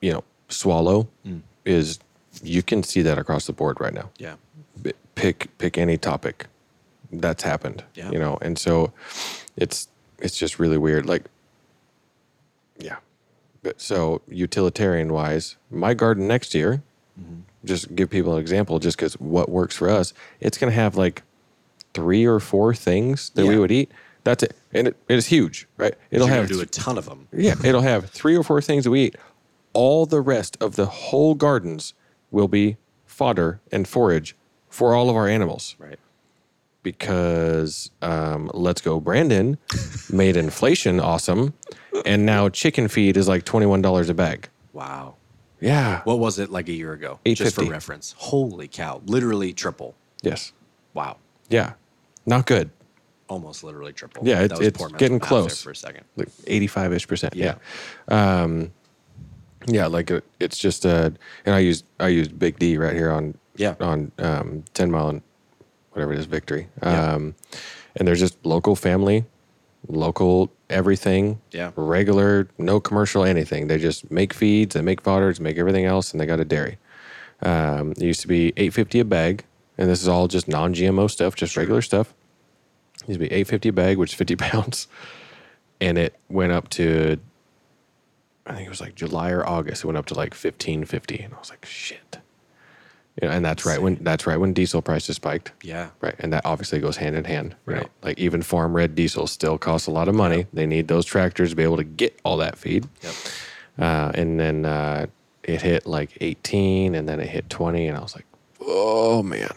you know, swallow mm. is you can see that across the board right now. Yeah. Pick pick any topic that's happened, Yeah. you know, and so it's it's just really weird. Like, yeah. So utilitarian wise, my garden next year, mm-hmm. Just give people an example, just because what works for us, it's going to have like three or four things that we would eat. That's it, and it, it is huge, right? It'll have do a ton of them. yeah, it'll have three or four things that we eat. All the rest of the whole gardens will be fodder and forage for all of our animals Right. because um, Let's Go Brandon made inflation awesome, and now chicken feed is like twenty one dollars a bag. Wow. Yeah. What was it like a year ago? Just for reference. Holy cow. Literally triple. yes. Wow. Yeah. Not good. Almost literally triple. Yeah, That it's- was it's poor getting close. for a second. like 85 ish percent. Yeah. Yeah. Um, yeah. Like uh, it's just, a and I used, I used Big D right here on, Yeah. on, um, 10 mile and whatever it is, victory. Yeah. Um, and there's just local family, local everything. Yeah. Regular, no commercial, anything. They just make feeds, they make fodders, make everything else, and they got a dairy. Um, it used to be 850 a bag, and this is all just non GMO stuff, just regular stuff. It used to be 850 a bag, which is 50 pounds and it went up to I think it was like July or August. It went up to like fifteen fifty, and I was like, shit. You know, and that's right when that's right when diesel prices spiked. Yeah. Right, and that obviously goes hand in hand. know. Right. like even farm red diesel still costs a lot of money. They need those tractors to be able to get all that feed. Yep. Uh, and then uh, it hit like 18 and then it hit 20 and i was like oh man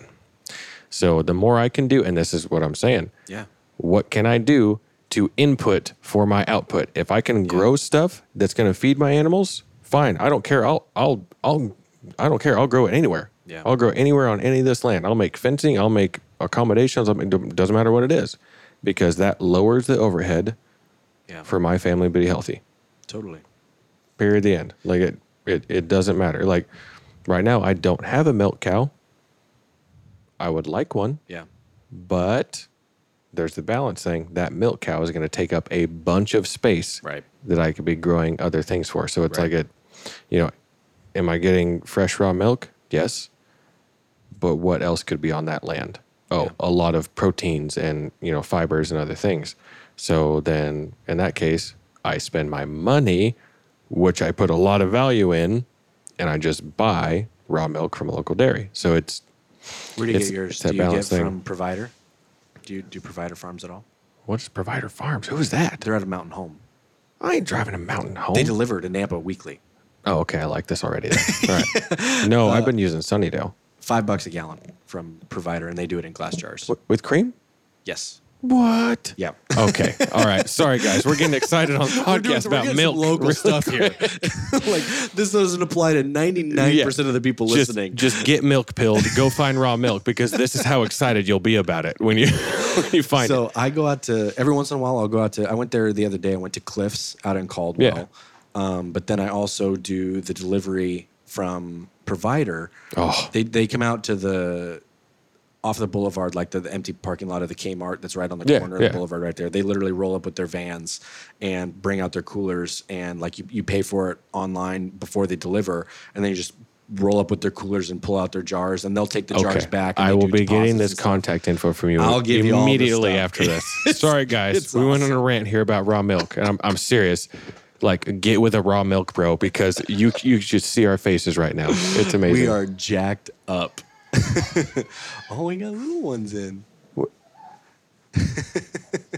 so the more i can do and this is what i'm saying Yeah. what can i do to input for my output if i can grow stuff that's going to feed my animals fine i don't care i'll i'll i'll i don't care i'll grow it anywhere Yeah. i'll grow anywhere on any of this land i'll make fencing i'll make accommodations I'll make, doesn't matter what it is because that lowers the overhead Yeah. for my family to be healthy totally. period the end like it, it it doesn't matter like right now i don't have a milk cow i would like one Yeah. but there's the balance thing that milk cow is going to take up a bunch of space Right. that i could be growing other things for so it's Right. like a you know am i getting fresh raw milk yes but what else could be on that land oh Yeah. a lot of proteins and you know fibers and other things so then in that case i spend my money which i put a lot of value in and i just buy raw milk from a local dairy so it's Where do you get yours? Do you get balance thing. from provider? Do you do provider farms at all? what's provider farms who is that They're at a mountain home. i ain't driving a mountain home They deliver to Nampa weekly. oh okay i like this already then. all right no i've been using sunnydale Five bucks a gallon from provider, and they do it in glass jars. With cream Yes. what Yeah. okay all right sorry guys we're getting excited on the doing- podcast we're about milk local really stuff here. like this doesn't apply to ninety nine percent of the people just, listening. Just get milk pilled. Go find raw milk because this is how excited you'll be about it when you when you find so it. So I go out to every once in a while. I'll go out to. I went there the other day. I went to Cliffs out in Caldwell. Um, but then I also do the delivery from provider. Oh. They they come out to the off the boulevard, like the, the empty parking lot of the Kmart that's right on the Yeah, corner of yeah. the boulevard right there. They literally roll up with their vans and bring out their coolers and like you, you pay for it online before they deliver and then you just roll up with their coolers and pull out their jars and they'll take the jars back. and I will be getting this contact info from you I'll give you immediately stuff. after this. Sorry, guys. we went on a rant here about raw milk, and I'm, I'm serious. Like, get with a raw milk, bro, because you you should see our faces right now. It's amazing. We are jacked up. oh, we got little ones in.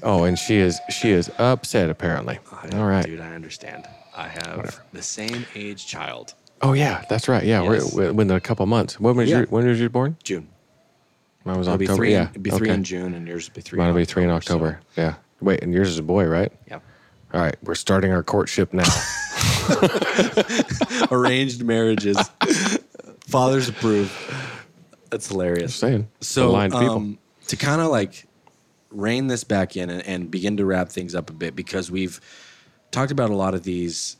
Oh, and she is she is upset apparently. All right. dude, I understand. I have the same age child. Oh yeah, that's right. Yeah, Yes. we're, within a couple months. When was Yeah. your when was you born? June. Mine was It'll be October. three. yeah, in, it'll be three okay. in June, and yours will be three. Mine in will be three in so- October. Yeah. Wait, and yours is a boy, right? yeah. All right, we're starting our courtship now. Arranged marriages. Fathers approve. That's hilarious. Just saying. So aligned people. um, to kind of like rein this back in and, and begin to wrap things up a bit because we've talked about a lot of these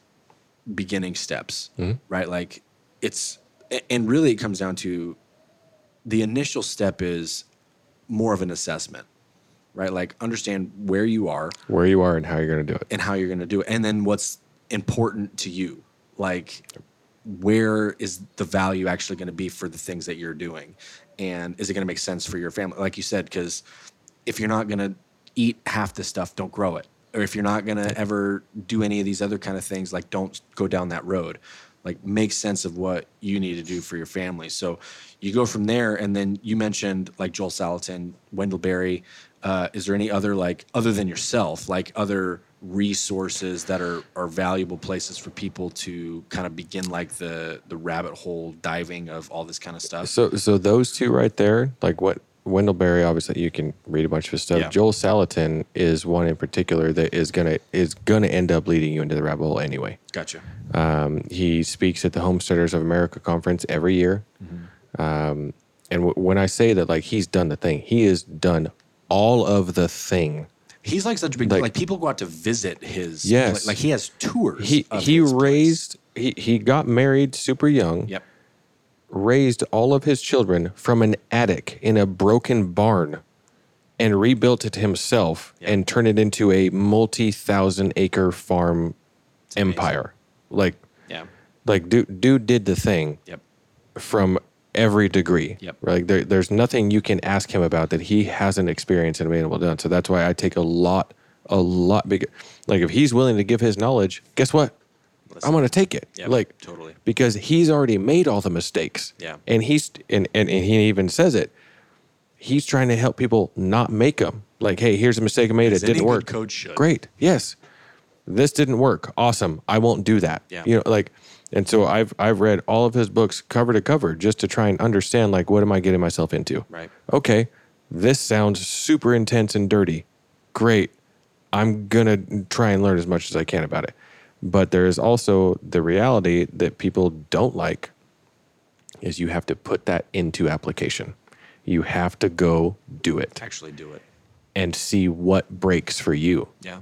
beginning steps, Mm-hmm. right? Like it's and really it comes down to the initial step is more of an assessment, right? Like understand where you are. Where you are and how you're going to do it. and how you're going to do it. And then what's important to you. Like where is the value actually going to be for the things that you're doing? And is it going to make sense for your family? Like you said because if you're not going to eat half the stuff don't grow it. Or if you're not going to ever do any of these other kind of things like don't go down that road. Like make sense of what you need to do for your family. So you go from there and then you mentioned like joel salatin wendell berry uh, is there any other like other than yourself like other resources that are are valuable places for people to kind of begin like the the rabbit hole diving of all this kind of stuff. So so those two right there, like what Wendell Berry, obviously you can read a bunch of his stuff. Yeah. Joel Salatin is one in particular that is gonna is gonna end up leading you into the rabbit hole anyway. Gotcha. Um, he speaks at the Homesteaders of America conference every year. Um, and w- when I say that, like he's done the thing, he has done all of the thing. He's like such a big Like- like, people go out to visit his Yes. pla- like he has tours. He he his place. raised he he got married super young. Yep. raised all of his children from an attic in a broken barn and rebuilt it himself Yeah. and turned it into a multi-thousand acre farm empire. Like Yeah. like dude dude did the thing Yep. from every degree. Yep. Like there, there's nothing you can ask him about that he hasn't experienced and been able to done. So that's why I take a lot, a lot bigger. Like if he's willing to give his knowledge, guess what? I'm gonna take it. Yep, like totally. because he's already made all the mistakes. Yeah. And he's and, and and he even says it. He's trying to help people not make them. Like, hey, here's a mistake I made. As it didn't work. coach should. Great. Yes. This didn't work. Awesome. I won't do that. Yeah. You know, like, and so I've I've read all of his books cover to cover just to try and understand like what am I getting myself into. Right. Okay. This sounds super intense and dirty. Great. I'm gonna try and learn as much as I can about it. But there is also the reality that people don't like is you have to put that into application. You have to go do it Actually do it. and see what breaks for you. Yeah.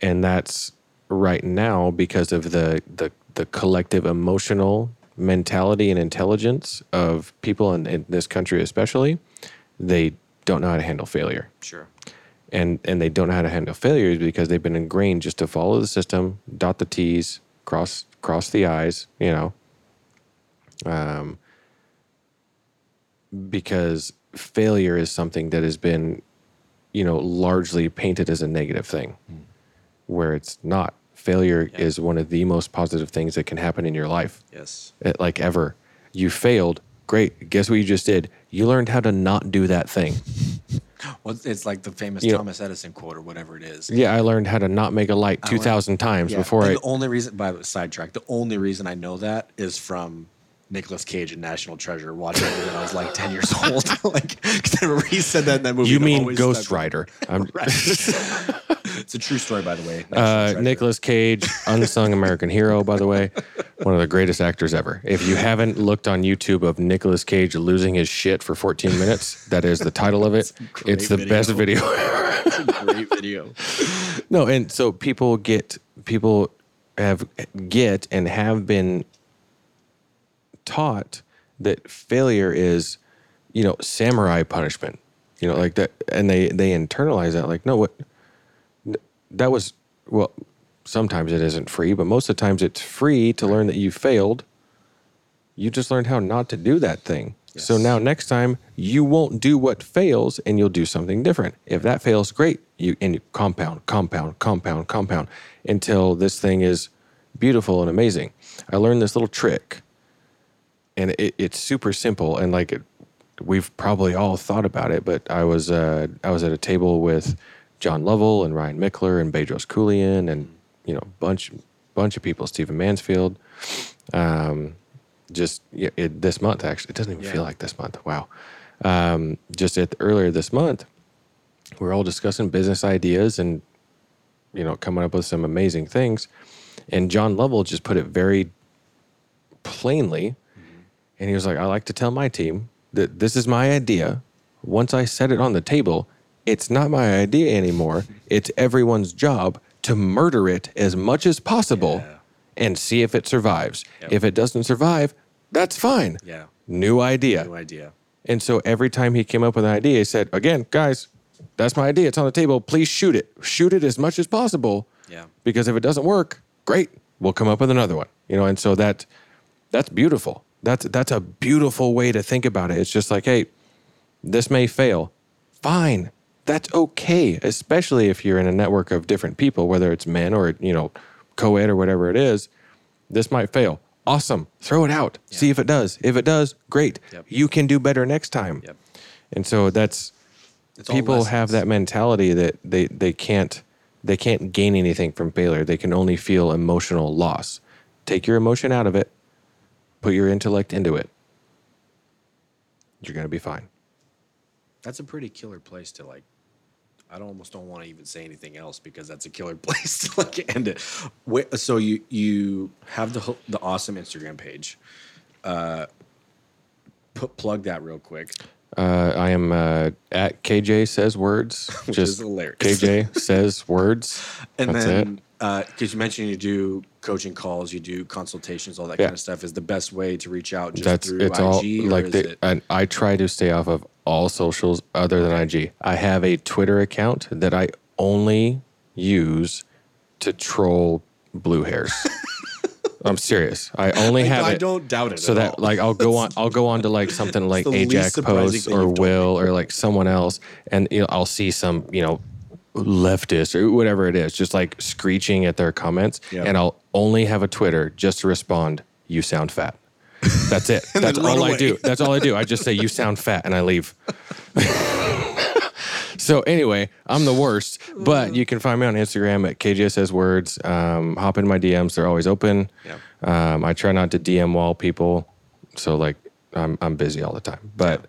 And that's right now because of the the, the collective emotional mentality and intelligence of people in, in this country especially, they don't know how to handle failure Sure. and and they don't know how to handle failures because they've been ingrained just to follow the system, dot the T's, cross cross the I's, you know. Um, because failure is something that has been, you know, largely painted as a negative thing, where it's not. Failure Yeah. is one of the most positive things that can happen in your life Yes. eh, like ever. You failed. Great. Guess what you just did? You learned how to not do that thing. Well, it's like the famous You know- Thomas Edison quote or whatever it is. Yeah, I learned how to not make a light 2,000 times Yeah. before and I. the only reason, by the way, sidetrack, the only reason I know that is from Nicolas Cage in National Treasure, watching it when I was like 10 years old. like, 'cause I remember he said that in that movie. You mean Ghost stuck with me. Rider? I'm, Right. It's a true story, by the way. Uh, Nicolas Cage, unsung American hero, by the way, one of the greatest actors ever. If you haven't looked on YouTube of Nicolas Cage losing his shit for 14 minutes, that is the title of it. It's the best video. It's a great video. no, and so people get people have get and have been taught that failure is, you know, samurai punishment. You know, like that, and they they internalize that. Like, no, what that was. Well, sometimes it isn't free, but most of the times it's free to learn that you failed. You just learned how not to do that thing. So now next time you won't do what fails and you'll do something different. If that fails, great. You and you compound, compound, compound, compound until this thing is beautiful and amazing. I learned this little trick and it, it's super simple and like it, we've probably all thought about it but i was uh, i was at a table with john lovell and ryan michler and bedros Keuilian and you know bunch bunch of people stephen mansfield. Um, just it, this month actually it doesn't even Yeah. feel like this month. Wow. Um, just at earlier this month we we're all discussing business ideas and you know coming up with some amazing things. And john lovell just put it very plainly. And he was like, I like to tell my team that this is my idea. Once I set it on the table, it's not my idea anymore. It's everyone's job to murder it as much as possible Yeah. and see if it survives. Yep. If it doesn't survive, that's fine. Yeah. New idea. New idea. And so every time he came up with an idea, he said, Again, guys, that's my idea. It's on the table. Please shoot it. Shoot it as much as possible Yeah. because if it doesn't work, great, we'll come up with another one. You know, and so that that's beautiful. That's that's a beautiful way to think about it. It's just like, hey, this may fail. Fine. That's okay, especially if you're in a network of different people, whether it's men or, you know, co-ed or whatever it is. This might fail. Awesome. Throw it out. See if it does. If it does, great. Yep. You can do better next time. Yep. And so that's It's people have that mentality that they they can't they can't gain anything from failure. They can only feel emotional loss. Take your emotion out of it, put your intellect into it. You're going to be fine. That's a pretty killer place to like. I don't, almost don't want to even say anything else because that's a killer place to like end it. Wait, so you you have the the awesome Instagram page. Uh, put plug that real quick. Uh, I am uh, at KJ says words. Which Just is hilarious. KJ says words. And That's then because you mentioned you do coaching calls, you do consultations, all that Yeah. kind of stuff. Is the best way to reach out just That's through it's IG all or like is the, it? and I try to stay off of all socials other than IG. I have a Twitter account that I only use to troll blue hairs. I'm serious. I only have I it. don't doubt it. so at that all. like I'll go on I'll go on to like something like Ajax posts or Will or like someone else and you know, I'll see some you know leftist or whatever it is just like screeching at their comments Yeah. and I'll only have a Twitter just to respond you sound fat. That's it. That's all I do. That's all I do. I just say you sound fat and I leave. So anyway, I'm the worst, but you can find me on Instagram at KJ Says Words. Um, hop in my DMs; they're always open. Yeah. Um, I try not to DM wall people, so like I'm I'm busy all the time. But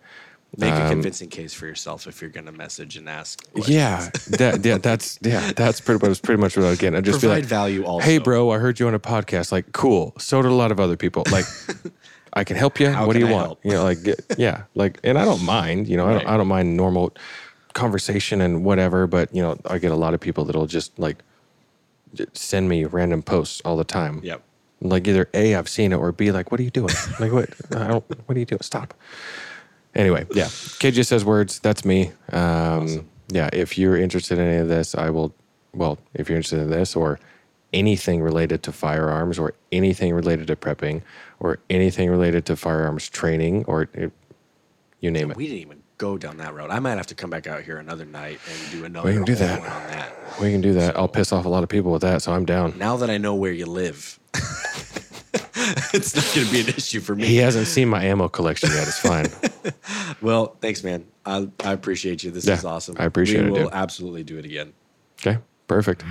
Make a um, convincing case for yourself if you're going to message and ask. questions. yeah, that, yeah, that's yeah, that's pretty much pretty much what I was getting. I just Provide be like, value also. Hey, bro, I heard you on a podcast. Like, cool. So did a lot of other people. Like, I can help you. How what do you I want? help? You know, like, yeah, like, and I don't mind. You know, I, don't, I don't mind normal conversation and whatever. But you know, I get a lot of people that'll just like send me random posts all the time. Yep. Like either A, I've seen it, or B, like, what are you doing? like, what? I don't. What are you doing? Stop. Anyway, yeah. KJ says words. That's me. Um, Yeah. If you're interested in any of this, I will. Well, if you're interested in this or anything related to firearms or anything related to prepping or anything related to firearms training or it, you name it, We didn't even go down that road. I might have to come back out here another night and do another. We can do that. on that. we can do that. I'll piss off a lot of people with that, so I'm down. Now that I know where you live, it's not going to be an issue for me. He hasn't seen my ammo collection yet. It's fine. Well, thanks, man. I, I appreciate you. This Yeah, is awesome. I appreciate we it, We will dude. absolutely do it again. Okay. Perfect.